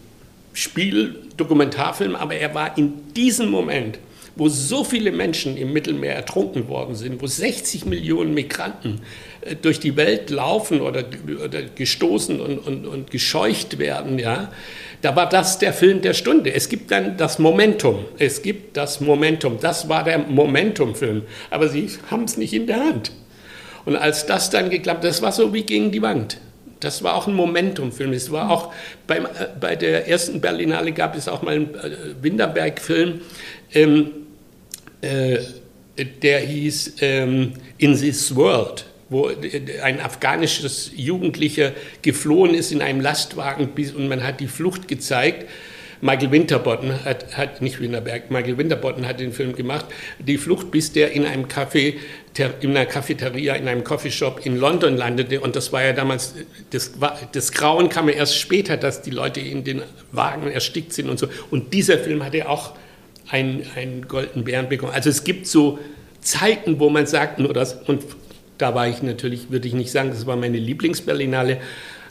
Spiel, Dokumentarfilm, aber er war in diesem Moment wo so viele Menschen im Mittelmeer ertrunken worden sind, wo 60 Millionen Migranten äh, durch die Welt laufen oder, oder gestoßen und, und, und gescheucht werden, ja, da war das der Film der Stunde. Es gibt dann das Momentum. Es gibt das Momentum. Das war der Momentum-Film. Aber sie haben es nicht in der Hand. Und als das dann geklappt, das war so wie gegen die Wand. Das war auch ein Momentum-Film. Es war auch beim, äh, bei der ersten Berlinale gab es auch mal einen äh, Winterberg-Film. Ähm, äh, der hieß ähm, In This World, wo ein afghanisches Jugendlicher geflohen ist in einem Lastwagen und man hat die Flucht gezeigt. Michael Winterbottom hat, hat, nicht Winterberg, Michael Winterbottom hat den Film gemacht, Die Flucht, bis der in einem Café, in einer Cafeteria, in einem Coffeeshop in London landete. Und das war ja damals, das, das Grauen kam ja erst später, dass die Leute in den Wagen erstickt sind und so. Und dieser Film hatte auch einen, einen goldenen Bären bekommen. Also es gibt so Zeiten, wo man sagt, nur das, und da war ich natürlich, würde ich nicht sagen, das war meine Lieblingsberlinale,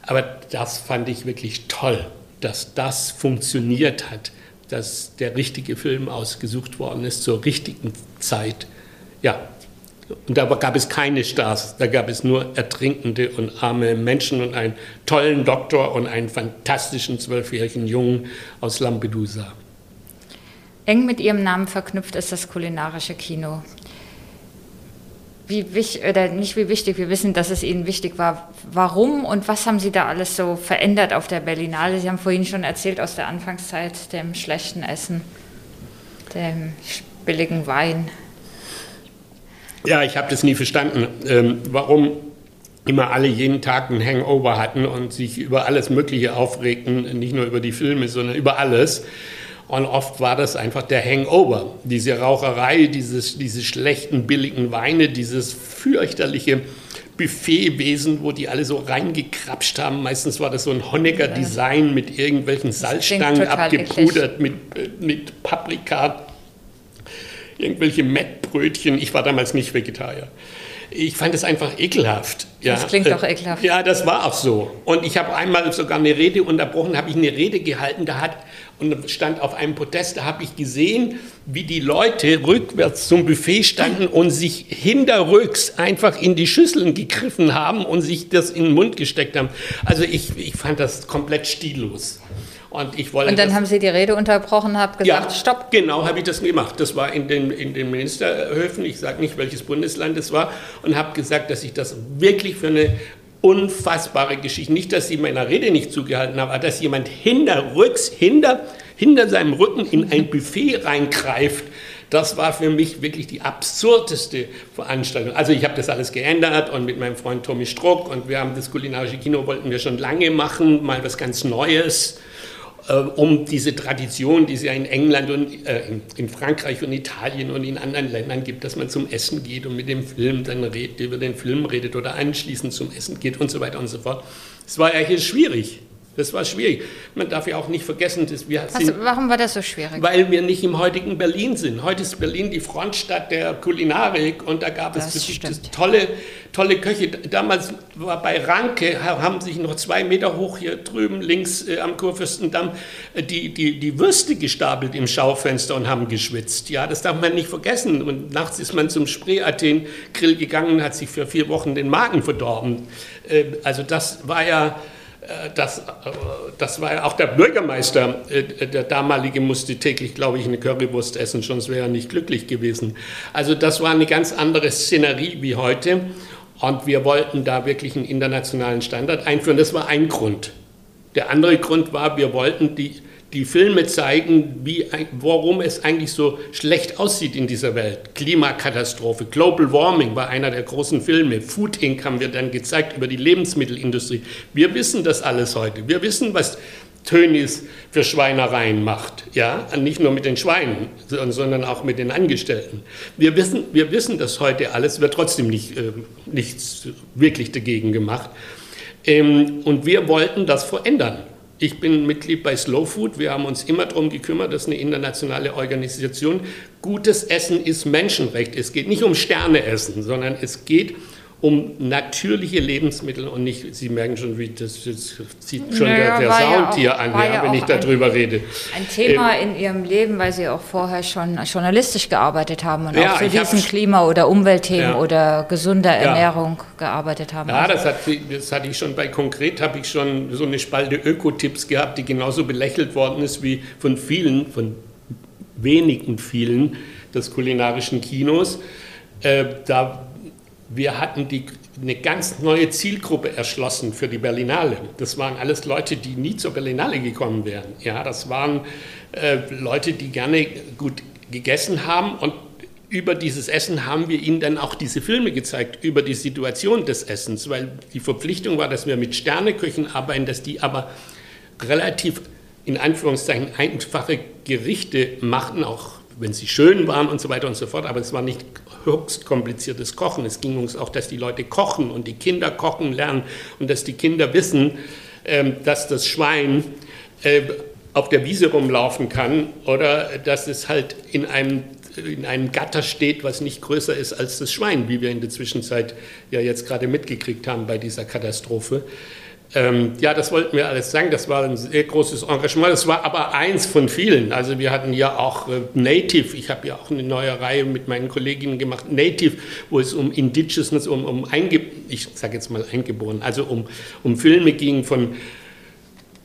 aber das fand ich wirklich toll, dass das funktioniert hat, dass der richtige Film ausgesucht worden ist zur richtigen Zeit. Ja, und da gab es keine Stars, da gab es nur ertrinkende und arme Menschen und einen tollen Doktor und einen fantastischen zwölfjährigen Jungen aus Lampedusa. Eng mit Ihrem Namen verknüpft ist das kulinarische Kino wie wichtig, oder nicht wie wichtig, wir wissen, dass es Ihnen wichtig war. Warum und was haben Sie da alles so verändert auf der Berlinale? Sie haben vorhin schon erzählt aus der Anfangszeit, dem schlechten Essen, dem billigen Wein. Ja, ich habe das nie verstanden, ähm, warum immer alle jeden Tag einen Hangover hatten und sich über alles Mögliche aufregten, nicht nur über die Filme, sondern über alles. Und oft war das einfach der Hangover, diese Raucherei, dieses, diese schlechten, billigen Weine, dieses fürchterliche Buffetwesen, wo die alle so reingekrapscht haben. Meistens war das so ein Honecker-Design mit irgendwelchen Salzstangen abgepudert, mit, mit Paprika, irgendwelche Mettbrötchen. Ich war damals nicht Vegetarier ich fand es einfach ekelhaft. Ja. Das klingt doch ekelhaft. Ja, das war auch so. Und ich habe einmal sogar eine Rede unterbrochen, habe ich eine Rede gehalten, da hat und stand auf einem Podest, da habe ich gesehen, wie die Leute rückwärts zum Buffet standen und sich hinterrücks einfach in die Schüsseln gegriffen haben und sich das in den Mund gesteckt haben. Also ich, ich fand das komplett stillos. Und, ich wollte und dann haben Sie die Rede unterbrochen, haben gesagt, ja, stopp. Genau, habe ich das gemacht. Das war in den, in den Ministerhöfen, ich sage nicht, welches Bundesland es war, und habe gesagt, dass ich das wirklich für eine unfassbare Geschichte, nicht, dass Sie meiner Rede nicht zugehalten haben, aber dass jemand hinterrücks, hinter, hinter seinem Rücken in ein *laughs* Buffet reingreift, das war für mich wirklich die absurdeste Veranstaltung. Also ich habe das alles geändert und mit meinem Freund Tommy Struck und wir haben das kulinarische Kino wollten wir schon lange machen, mal was ganz Neues. Äh, um diese Tradition, die es ja in England und äh, in Frankreich und Italien und in anderen Ländern gibt, dass man zum Essen geht und mit dem Film dann redet, über den Film redet oder anschließend zum Essen geht und so weiter und so fort. Es war ja hier schwierig. Das war schwierig. Man darf ja auch nicht vergessen, dass wir Was, sind, Warum war das so schwierig? Weil wir nicht im heutigen Berlin sind. Heute ist Berlin die Frontstadt der Kulinarik und da gab es tolle, tolle Köche. Damals war bei Ranke, haben sich noch zwei Meter hoch hier drüben links äh, am Kurfürstendamm äh, die, die, die Würste gestapelt im Schaufenster und haben geschwitzt. Ja, das darf man nicht vergessen. Und nachts ist man zum Spree-Athen-Grill gegangen und hat sich für vier Wochen den Magen verdorben. Äh, also das war ja das, äh, das war auch der Bürgermeister, äh, der damalige musste täglich, glaube ich, eine Currywurst essen, sonst wäre er nicht glücklich gewesen. Also das war eine ganz andere Szenerie wie heute und wir wollten da wirklich einen internationalen Standard einführen. Das war ein Grund. Der andere Grund war, wir wollten die die Filme zeigen, wie, warum es eigentlich so schlecht aussieht in dieser Welt. Klimakatastrophe, Global Warming war einer der großen Filme. Food Inc. haben wir dann gezeigt über die Lebensmittelindustrie. Wir wissen das alles heute. Wir wissen, was Tönis für Schweinereien macht. Ja? Nicht nur mit den Schweinen, sondern auch mit den Angestellten. Wir wissen, wir wissen das heute alles, wird trotzdem nicht, äh, nichts wirklich dagegen gemacht. Ähm, und wir wollten das verändern. Ich bin Mitglied bei Slow Food. Wir haben uns immer darum gekümmert, das ist eine internationale Organisation. Gutes Essen ist Menschenrecht. Es geht nicht um Sterneessen, sondern es geht um um natürliche Lebensmittel und nicht, Sie merken schon, wie das, das zieht schon naja, der, der Sound ja auch, hier an, ja, wenn ich darüber ein, rede. Ein Thema ähm, in Ihrem Leben, weil Sie auch vorher schon journalistisch gearbeitet haben und ja, auch zu diesen Klima- oder Umweltthemen oder gesunder Ernährung gearbeitet haben. Ja, das, hat, das hatte ich schon bei Konkret, habe ich schon so eine Spalte Ökotipps gehabt, die genauso belächelt worden ist wie von vielen, von wenigen vielen des kulinarischen Kinos. Äh, da wir hatten die, eine ganz neue Zielgruppe erschlossen für die Berlinale. Das waren alles Leute, die nie zur Berlinale gekommen wären. Ja, das waren äh, Leute, die gerne gut gegessen haben und über dieses Essen haben wir ihnen dann auch diese Filme gezeigt, über die Situation des Essens, weil die Verpflichtung war, dass wir mit Sterneköchen arbeiten, dass die aber relativ in Anführungszeichen einfache Gerichte machten, auch wenn sie schön waren und so weiter und so fort, aber es war nicht höchst kompliziertes Kochen. Es ging uns auch, dass die Leute kochen und die Kinder kochen lernen und dass die Kinder wissen, ähm, dass das Schwein äh, auf der Wiese rumlaufen kann oder dass es halt in einem, in einem Gatter steht, was nicht größer ist als das Schwein, wie wir in der Zwischenzeit ja jetzt gerade mitgekriegt haben bei dieser Katastrophe. Ähm, ja, das wollten wir alles sagen. Das war ein sehr großes Engagement. Das war aber eins von vielen. Also wir hatten ja auch äh, Native. Ich habe ja auch eine neue Reihe mit meinen Kolleginnen gemacht. Native, wo es um Indigenousness, um, um Einge ich sage jetzt mal eingeboren, also um, um Filme ging von,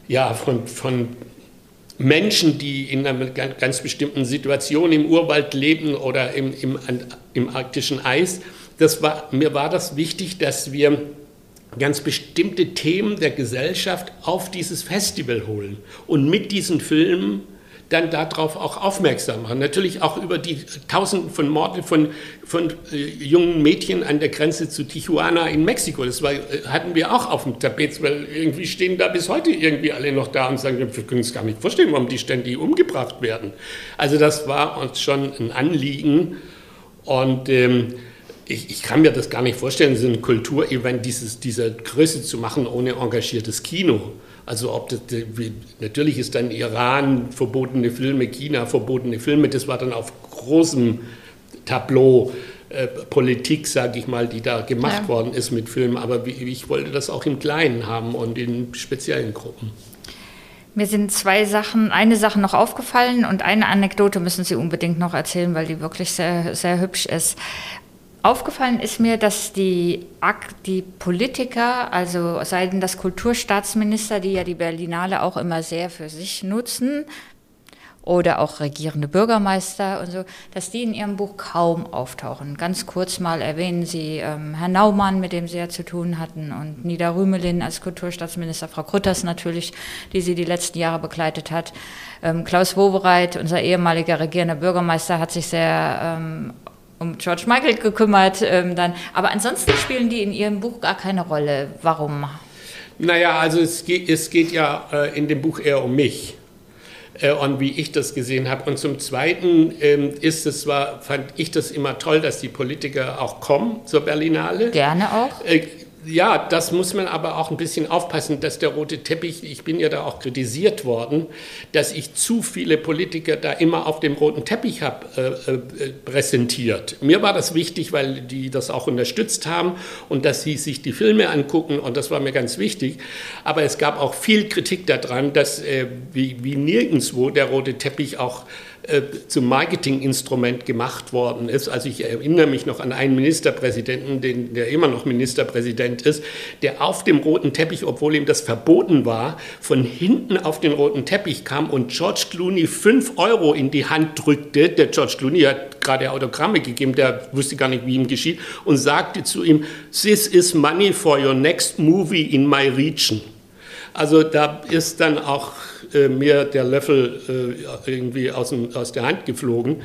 ja, von, von Menschen, die in einer ganz bestimmten Situation im Urwald leben oder im, im, im arktischen Eis. Das war, mir war das wichtig, dass wir ganz bestimmte Themen der Gesellschaft auf dieses Festival holen und mit diesen Filmen dann darauf auch aufmerksam machen. Natürlich auch über die Tausenden von Morden von, von äh, jungen Mädchen an der Grenze zu Tijuana in Mexiko. Das war, äh, hatten wir auch auf dem Tapet, weil irgendwie stehen da bis heute irgendwie alle noch da und sagen, wir können uns gar nicht vorstellen, warum die ständig umgebracht werden. Also das war uns schon ein Anliegen und ähm, ich, ich, kann mir das gar nicht vorstellen, so ein Kulturevent dieses, dieser Größe zu machen ohne engagiertes Kino. Also ob das, natürlich ist dann Iran verbotene Filme, China verbotene Filme, das war dann auf großem Tableau äh, Politik, sage ich mal, die da gemacht ja. worden ist mit Filmen. Aber ich wollte das auch im Kleinen haben und in speziellen Gruppen. Mir sind zwei Sachen, eine Sache noch aufgefallen und eine Anekdote müssen Sie unbedingt noch erzählen, weil die wirklich sehr, sehr hübsch ist. Aufgefallen ist mir, dass die, die Politiker, also seien das Kulturstaatsminister, die ja die Berlinale auch immer sehr für sich nutzen, oder auch regierende Bürgermeister und so, dass die in ihrem Buch kaum auftauchen. Ganz kurz mal erwähnen sie ähm, Herrn Naumann, mit dem sie ja zu tun hatten, und Nida Rümelin als Kulturstaatsminister, Frau Krütters natürlich, die sie die letzten Jahre begleitet hat. Ähm, Klaus Wobereit, unser ehemaliger regierender Bürgermeister, hat sich sehr ähm, um George Michael gekümmert. Ähm, dann. Aber ansonsten spielen die in ihrem Buch gar keine Rolle. Warum? Naja, also es geht, es geht ja äh, in dem Buch eher um mich äh, und wie ich das gesehen habe. Und zum Zweiten ähm, ist es zwar, fand ich das immer toll, dass die Politiker auch kommen zur Berlinale. Gerne auch. Äh, ja, das muss man aber auch ein bisschen aufpassen, dass der rote Teppich, ich bin ja da auch kritisiert worden, dass ich zu viele Politiker da immer auf dem roten Teppich habe äh, äh, präsentiert. Mir war das wichtig, weil die das auch unterstützt haben und dass sie sich die Filme angucken und das war mir ganz wichtig. Aber es gab auch viel Kritik daran, dass äh, wie, wie nirgendwo der rote Teppich auch äh, zum Marketinginstrument gemacht worden ist. Also ich erinnere mich noch an einen Ministerpräsidenten, den, der immer noch Ministerpräsident ist, der auf dem roten Teppich, obwohl ihm das verboten war, von hinten auf den roten Teppich kam und George Clooney fünf Euro in die Hand drückte. Der George Clooney hat gerade Autogramme gegeben, der wusste gar nicht, wie ihm geschieht, und sagte zu ihm, This is money for your next movie in my region. Also da ist dann auch äh, mir der Löffel äh, irgendwie aus, dem, aus der Hand geflogen.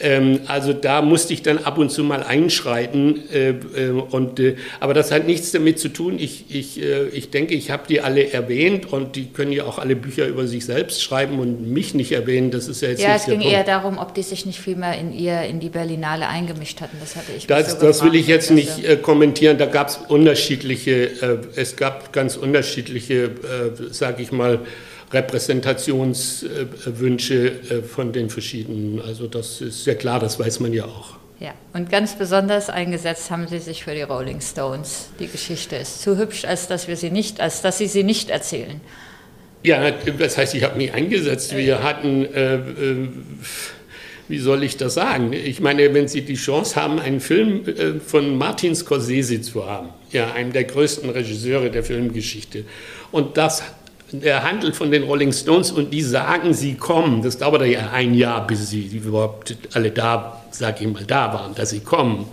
Ähm, also da musste ich dann ab und zu mal einschreiten. Äh, äh, und, äh, aber das hat nichts damit zu tun. Ich, ich, äh, ich denke, ich habe die alle erwähnt und die können ja auch alle Bücher über sich selbst schreiben und mich nicht erwähnen. Das ist ja jetzt Ja, es ging eher darum, ob die sich nicht viel mehr in ihr, in die Berlinale eingemischt hatten. Das hatte ich Das, so das will ich jetzt nicht äh, kommentieren. Da gab es unterschiedliche, es gab ganz unterschiedliche, sage ich mal, Repräsentationswünsche äh, von den verschiedenen. Also das ist sehr klar, das weiß man ja auch. Ja, und ganz besonders eingesetzt haben Sie sich für die Rolling Stones. Die Geschichte ist zu hübsch, als dass wir sie nicht, als dass Sie sie nicht erzählen. Ja, das heißt, ich habe mich eingesetzt. Wir hatten, äh, äh, wie soll ich das sagen? Ich meine, wenn Sie die Chance haben, einen Film äh, von Martin Scorsese zu haben, ja, einem der größten Regisseure der Filmgeschichte, und das der handelt von den Rolling Stones und die sagen, sie kommen. Das dauert ja ein Jahr, bis sie überhaupt alle da, sag ich mal, da waren, dass sie kommen.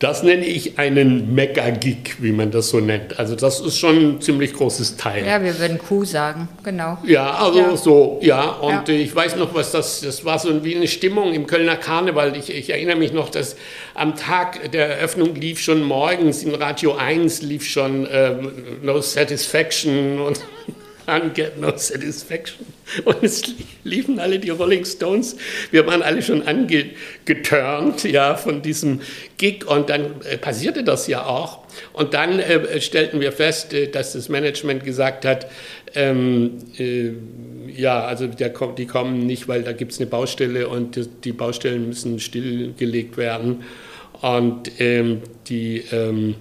Das nenne ich einen Mega-Gig, wie man das so nennt. Also das ist schon ein ziemlich großes Teil. Ja, wir würden Kuh sagen, genau. Ja, also ja. so, ja. Und ja. ich weiß noch, was das, das war so wie eine Stimmung im Kölner Karneval. Ich, ich erinnere mich noch, dass am Tag der Eröffnung lief schon morgens in Radio 1 lief schon äh, No Satisfaction und can't get no satisfaction. Und es liefen alle die Rolling Stones. Wir waren alle schon angeturnt ja, von diesem Gig und dann äh, passierte das ja auch. Und dann äh, stellten wir fest, äh, dass das Management gesagt hat, ähm, äh, ja, also der, die kommen nicht, weil da gibt es eine Baustelle und die, die, Baustellen müssen stillgelegt werden. Und ähm, die ähm,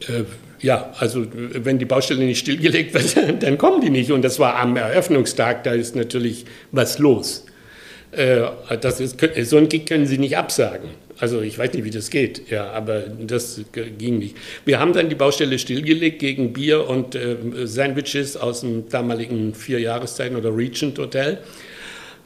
äh, ja, also wenn die Baustelle nicht stillgelegt wird, *laughs* dann kommen die nicht. Und das war am Eröffnungstag, da ist natürlich was los. Äh, das ist, so ein Gig können Sie nicht absagen. Also ich weiß nicht, wie das geht, ja, aber das ging nicht. Wir haben dann die Baustelle stillgelegt gegen Bier und äh, Sandwiches aus dem damaligen vier Jahreszeiten oder Regent Hotel.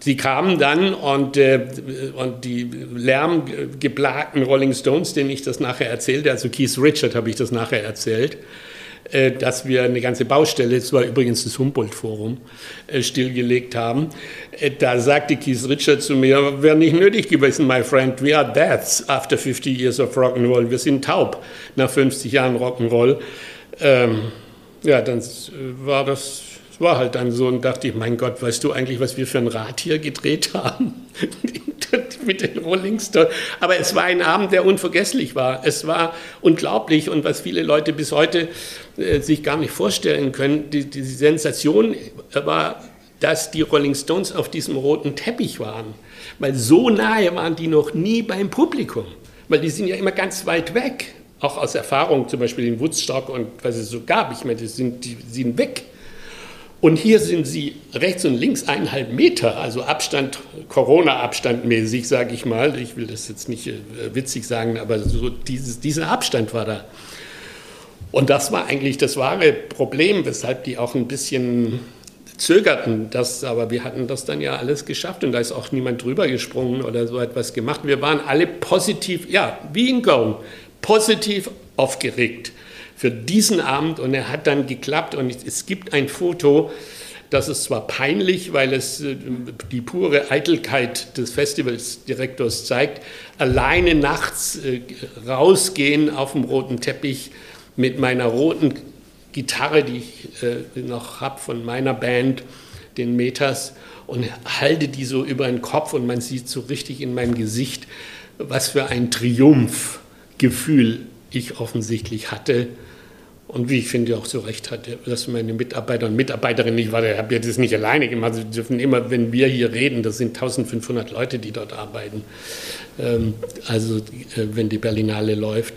Sie kamen dann und, äh, und die lärmgeplagten Rolling Stones, denen ich das nachher erzählte, also Keith Richard habe ich das nachher erzählt, äh, dass wir eine ganze Baustelle, das war übrigens das Humboldt-Forum, äh, stillgelegt haben. Äh, da sagte Keith Richard zu mir, wäre nicht nötig gewesen, my friend, we are deaths after 50 years of Rock'n'Roll. Wir sind taub nach 50 Jahren Rock'n'Roll. Ähm, ja, dann war das war halt dann so und dachte ich, mein Gott, weißt du eigentlich, was wir für ein Rad hier gedreht haben? *laughs* Mit den Rolling Stones. Aber es war ein Abend, der unvergesslich war. Es war unglaublich und was viele Leute bis heute äh, sich gar nicht vorstellen können, die, die Sensation war, dass die Rolling Stones auf diesem roten Teppich waren. Weil so nahe waren die noch nie beim Publikum. Weil die sind ja immer ganz weit weg. Auch aus Erfahrung, zum Beispiel in Woodstock und was es so gab. Ich meine, die sind, die sind weg. Und hier sind sie rechts und links eineinhalb Meter, also Abstand, Corona-Abstand mäßig, sage ich mal. Ich will das jetzt nicht äh, witzig sagen, aber so dieses, dieser Abstand war da. Und das war eigentlich das wahre Problem, weshalb die auch ein bisschen zögerten. Das, aber wir hatten das dann ja alles geschafft und da ist auch niemand drüber gesprungen oder so etwas gemacht. Wir waren alle positiv, ja, wie in Go, positiv aufgeregt für diesen Abend und er hat dann geklappt und es gibt ein Foto, das ist zwar peinlich, weil es äh, die pure Eitelkeit des Festivalsdirektors zeigt, alleine nachts äh, rausgehen auf dem roten Teppich mit meiner roten Gitarre, die ich äh, noch habe von meiner Band, den Metas, und halte die so über den Kopf und man sieht so richtig in meinem Gesicht, was für ein Triumphgefühl ich offensichtlich hatte und wie ich finde auch zu Recht hat, dass meine Mitarbeiter und Mitarbeiterinnen, ich habe ja das nicht alleine gemacht, sie dürfen immer, wenn wir hier reden, das sind 1500 Leute, die dort arbeiten, ähm, also äh, wenn die Berlinale läuft.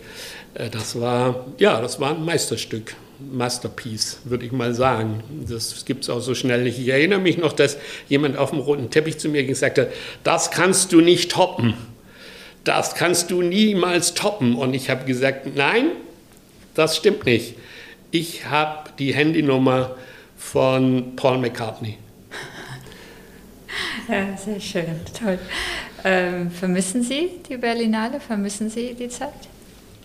Äh, das war, ja, das war ein Meisterstück. Masterpiece, würde ich mal sagen. Das gibt es auch so schnell nicht. Ich erinnere mich noch, dass jemand auf dem roten Teppich zu mir gesagt hat, das kannst du nicht toppen. Das kannst du niemals toppen. Und ich habe gesagt, nein, das stimmt nicht. Ich habe die Handynummer von Paul McCartney. *laughs* Ja, sehr schön, toll. Ähm, vermissen Sie die Berlinale? Vermissen Sie die Zeit?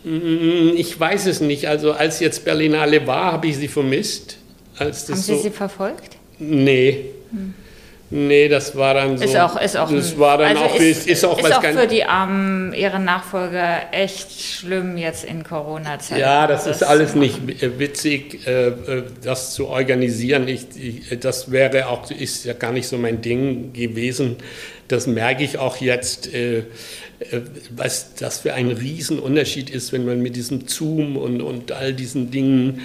Mm, ich weiß es nicht. Also als jetzt Berlinale war, habe ich sie vermisst. Haben Sie so sie verfolgt? Nee. Hm. Nee, das war dann so. Ist auch, ist auch, das war dann also auch, ist, ist auch, ist auch für die armen, ihren Nachfolger echt schlimm jetzt in Corona-Zeiten. Ja, das, das, ist alles nicht witzig, äh, äh, das zu organisieren. Ich, ich, das wäre auch, ist ja gar nicht so mein Ding gewesen. Das merke ich auch jetzt, äh, was das für ein Riesenunterschied ist, wenn man mit diesem Zoom und, und all diesen Dingen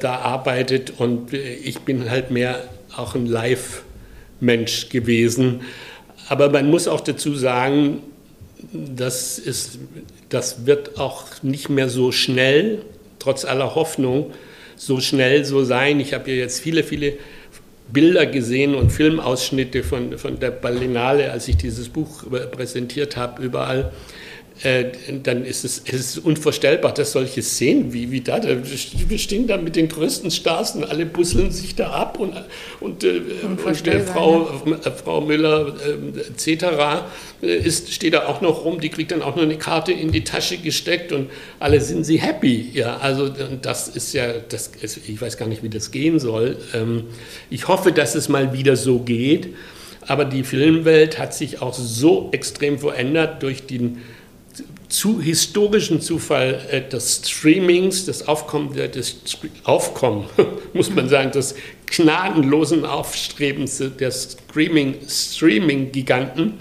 da arbeitet. Und ich bin halt mehr auch ein Live- Mensch gewesen. Aber man muss auch dazu sagen, das, ist, das wird auch nicht mehr so schnell, trotz aller Hoffnung, so schnell so sein. Ich habe ja jetzt viele, viele Bilder gesehen und Filmausschnitte von, von der Berlinale, als ich dieses Buch präsentiert habe, überall äh, dann ist es, es ist unvorstellbar, dass solche Szenen wie, wie da, wir stehen da mit den größten Stars und alle busseln sich da ab und, und, äh, und Frau, äh, Frau Müller äh, etc. Ist, steht da auch noch rum, die kriegt dann auch noch eine Karte in die Tasche gesteckt und alle sind sie happy. Ja, also das ist ja, das ist, ich weiß gar nicht, wie das gehen soll. Ähm, ich hoffe, dass es mal wieder so geht. Aber die Filmwelt hat sich auch so extrem verändert durch den zu historischen Zufall äh, des Streamings, des Aufkommen, des Aufkommen, *laughs* muss man sagen, des gnadenlosen Aufstrebens der Streaming-Giganten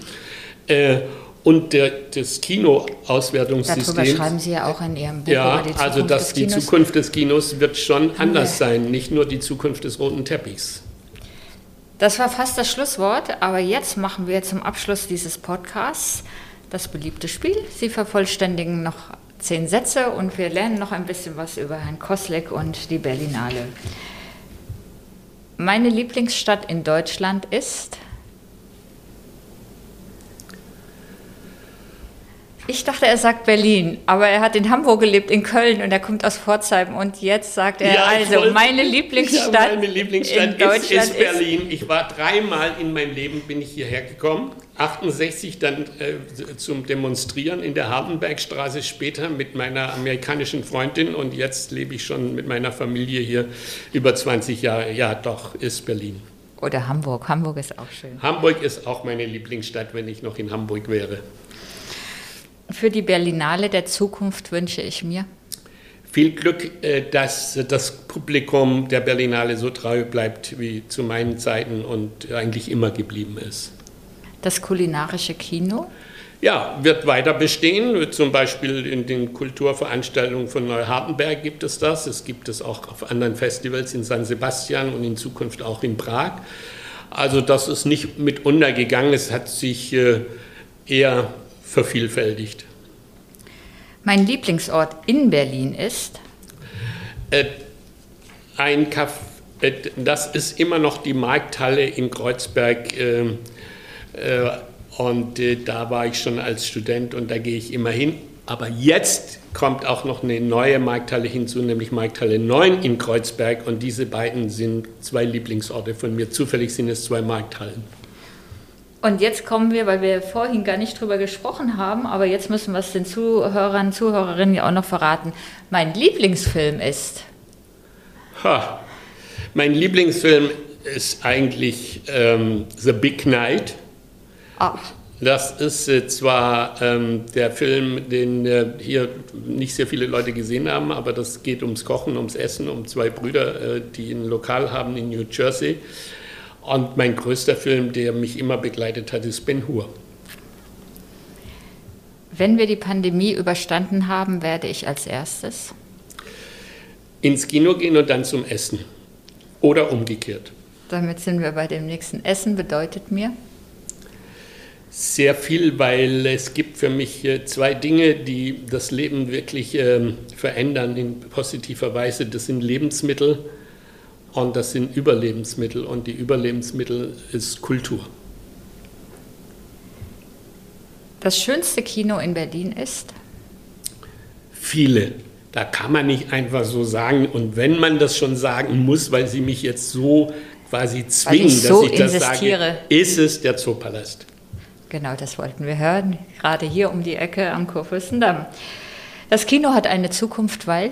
äh, und der, des Kinoauswertungssystems. Darüber schreiben Sie ja auch in Ihrem Buch. Ja, also dass die Zukunft des Kinos wird schon anders sein, nicht nur die Zukunft des roten Teppichs. Das war fast das Schlusswort, aber jetzt machen wir zum Abschluss dieses Podcasts das beliebte Spiel. Sie vervollständigen noch zehn Sätze und wir lernen noch ein bisschen was über Herrn Kosleck und die Berlinale. Meine Lieblingsstadt in Deutschland ist Ich dachte, er sagt Berlin, aber er hat in Hamburg gelebt, in Köln und er kommt aus Pforzheim und jetzt sagt er, ja, also wollte, meine Lieblingsstadt, ja, meine Lieblingsstadt in Deutschland ist, ist Berlin. Ich war dreimal in meinem Leben, bin ich hierher gekommen. 68 dann äh, zum Demonstrieren in der Hardenbergstraße, später mit meiner amerikanischen Freundin und jetzt lebe ich schon mit meiner Familie hier über 20 Jahre. Ja, doch, ist Berlin. Oder Hamburg. Hamburg ist auch schön. Hamburg ist auch meine Lieblingsstadt, wenn ich noch in Hamburg wäre. Für die Berlinale der Zukunft wünsche ich mir? Viel Glück, äh, dass das Publikum der Berlinale so treu bleibt wie zu meinen Zeiten und eigentlich immer geblieben ist. Das kulinarische Kino? Ja, wird weiter bestehen. Zum Beispiel in den Kulturveranstaltungen von Neuhardenberg gibt es das. Es gibt es auch auf anderen Festivals in San Sebastian und in Zukunft auch in Prag. Also das ist nicht mit untergegangen. Es hat sich äh, eher vervielfältigt. Mein Lieblingsort in Berlin ist? Äh, ein Café, äh, das ist immer noch die Markthalle in Kreuzberg. Äh, äh und äh, da war ich schon als Student und da gehe ich immer hin. Aber jetzt kommt auch noch eine neue Markthalle hinzu, nämlich Markthalle 9 in Kreuzberg. Und diese beiden sind zwei Lieblingsorte von mir. Zufällig sind es zwei Markthallen. Und jetzt kommen wir, weil wir vorhin gar nicht drüber gesprochen haben, aber jetzt müssen wir es den Zuhörern, Zuhörerinnen ja auch noch verraten. Mein Lieblingsfilm ist. Ha. Mein Lieblingsfilm ist eigentlich ähm, The Big Night. Ah. Das ist äh, zwar ähm, der Film, den äh, hier nicht sehr viele Leute gesehen haben, aber das geht ums Kochen, ums Essen, um zwei Brüder, äh, die ein Lokal haben in New Jersey. Und mein größter Film, der mich immer begleitet hat, ist Ben Hur. Wenn wir die Pandemie überstanden haben, werde ich als erstes ins Kino gehen und dann zum Essen. Oder umgekehrt. Damit sind wir bei dem nächsten Essen, bedeutet mir? Sehr viel, weil es gibt für mich äh, zwei Dinge, die das Leben wirklich ähm, verändern in positiver Weise. Das sind Lebensmittel und das sind Überlebensmittel und die Überlebensmittel ist Kultur. Das schönste Kino in Berlin ist? Viele. Da kann man nicht einfach so sagen. Und wenn man das schon sagen muss, weil Sie mich jetzt so quasi zwingen, ich so dass ich das sage, ist es der Zoopalast. Genau, das wollten wir hören. Gerade hier um die Ecke am Kurfürstendamm. Das Kino hat eine Zukunft, weil?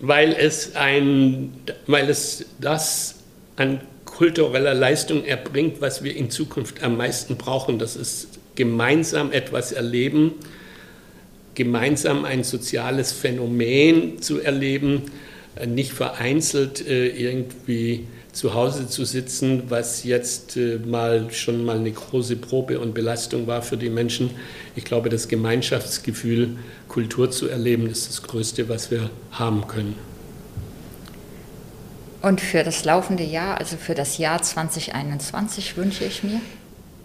Weil es, ein, weil es das an kultureller Leistung erbringt, was wir in Zukunft am meisten brauchen. Das ist gemeinsam etwas erleben, gemeinsam ein soziales Phänomen zu erleben, nicht vereinzelt äh, irgendwie zu Hause zu sitzen, was jetzt äh, mal schon mal eine große Probe und Belastung war für die Menschen. Ich glaube, das Gemeinschaftsgefühl Kultur zu erleben, ist das Größte, was wir haben können. Und für das laufende Jahr, also für das Jahr 2021, wünsche ich mir?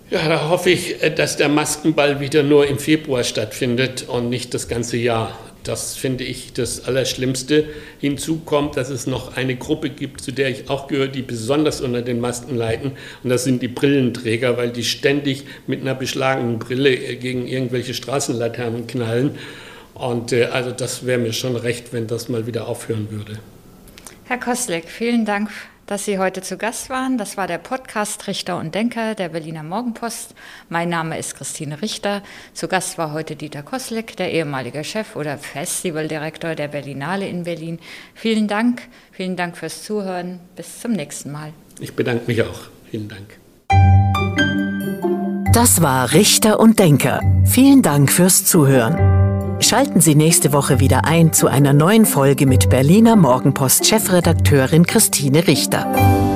Ja, da hoffe ich, äh, dass der Maskenball wieder nur im Februar stattfindet und nicht das ganze Jahr. Das finde ich das Allerschlimmste. Hinzu kommt, dass es noch eine Gruppe gibt, zu der ich auch gehöre, die besonders unter den Masken leiden. Und das sind die Brillenträger, weil die ständig mit einer beschlagenen Brille äh, gegen irgendwelche Straßenlaternen knallen. Und äh, also das wäre mir schon recht, wenn das mal wieder aufhören würde. Herr Kosleck, vielen Dank, dass Sie heute zu Gast waren. Das war der Podcast Richter und Denker der Berliner Morgenpost. Mein Name ist Christine Richter. Zu Gast war heute Dieter Kosleck, der ehemalige Chef oder Festivaldirektor der Berlinale in Berlin. Vielen Dank, vielen Dank fürs Zuhören. Bis zum nächsten Mal. Ich bedanke mich auch. Vielen Dank. Das war Richter und Denker. Vielen Dank fürs Zuhören. Schalten Sie nächste Woche wieder ein zu einer neuen Folge mit Berliner Morgenpost-Chefredakteurin Christine Richter.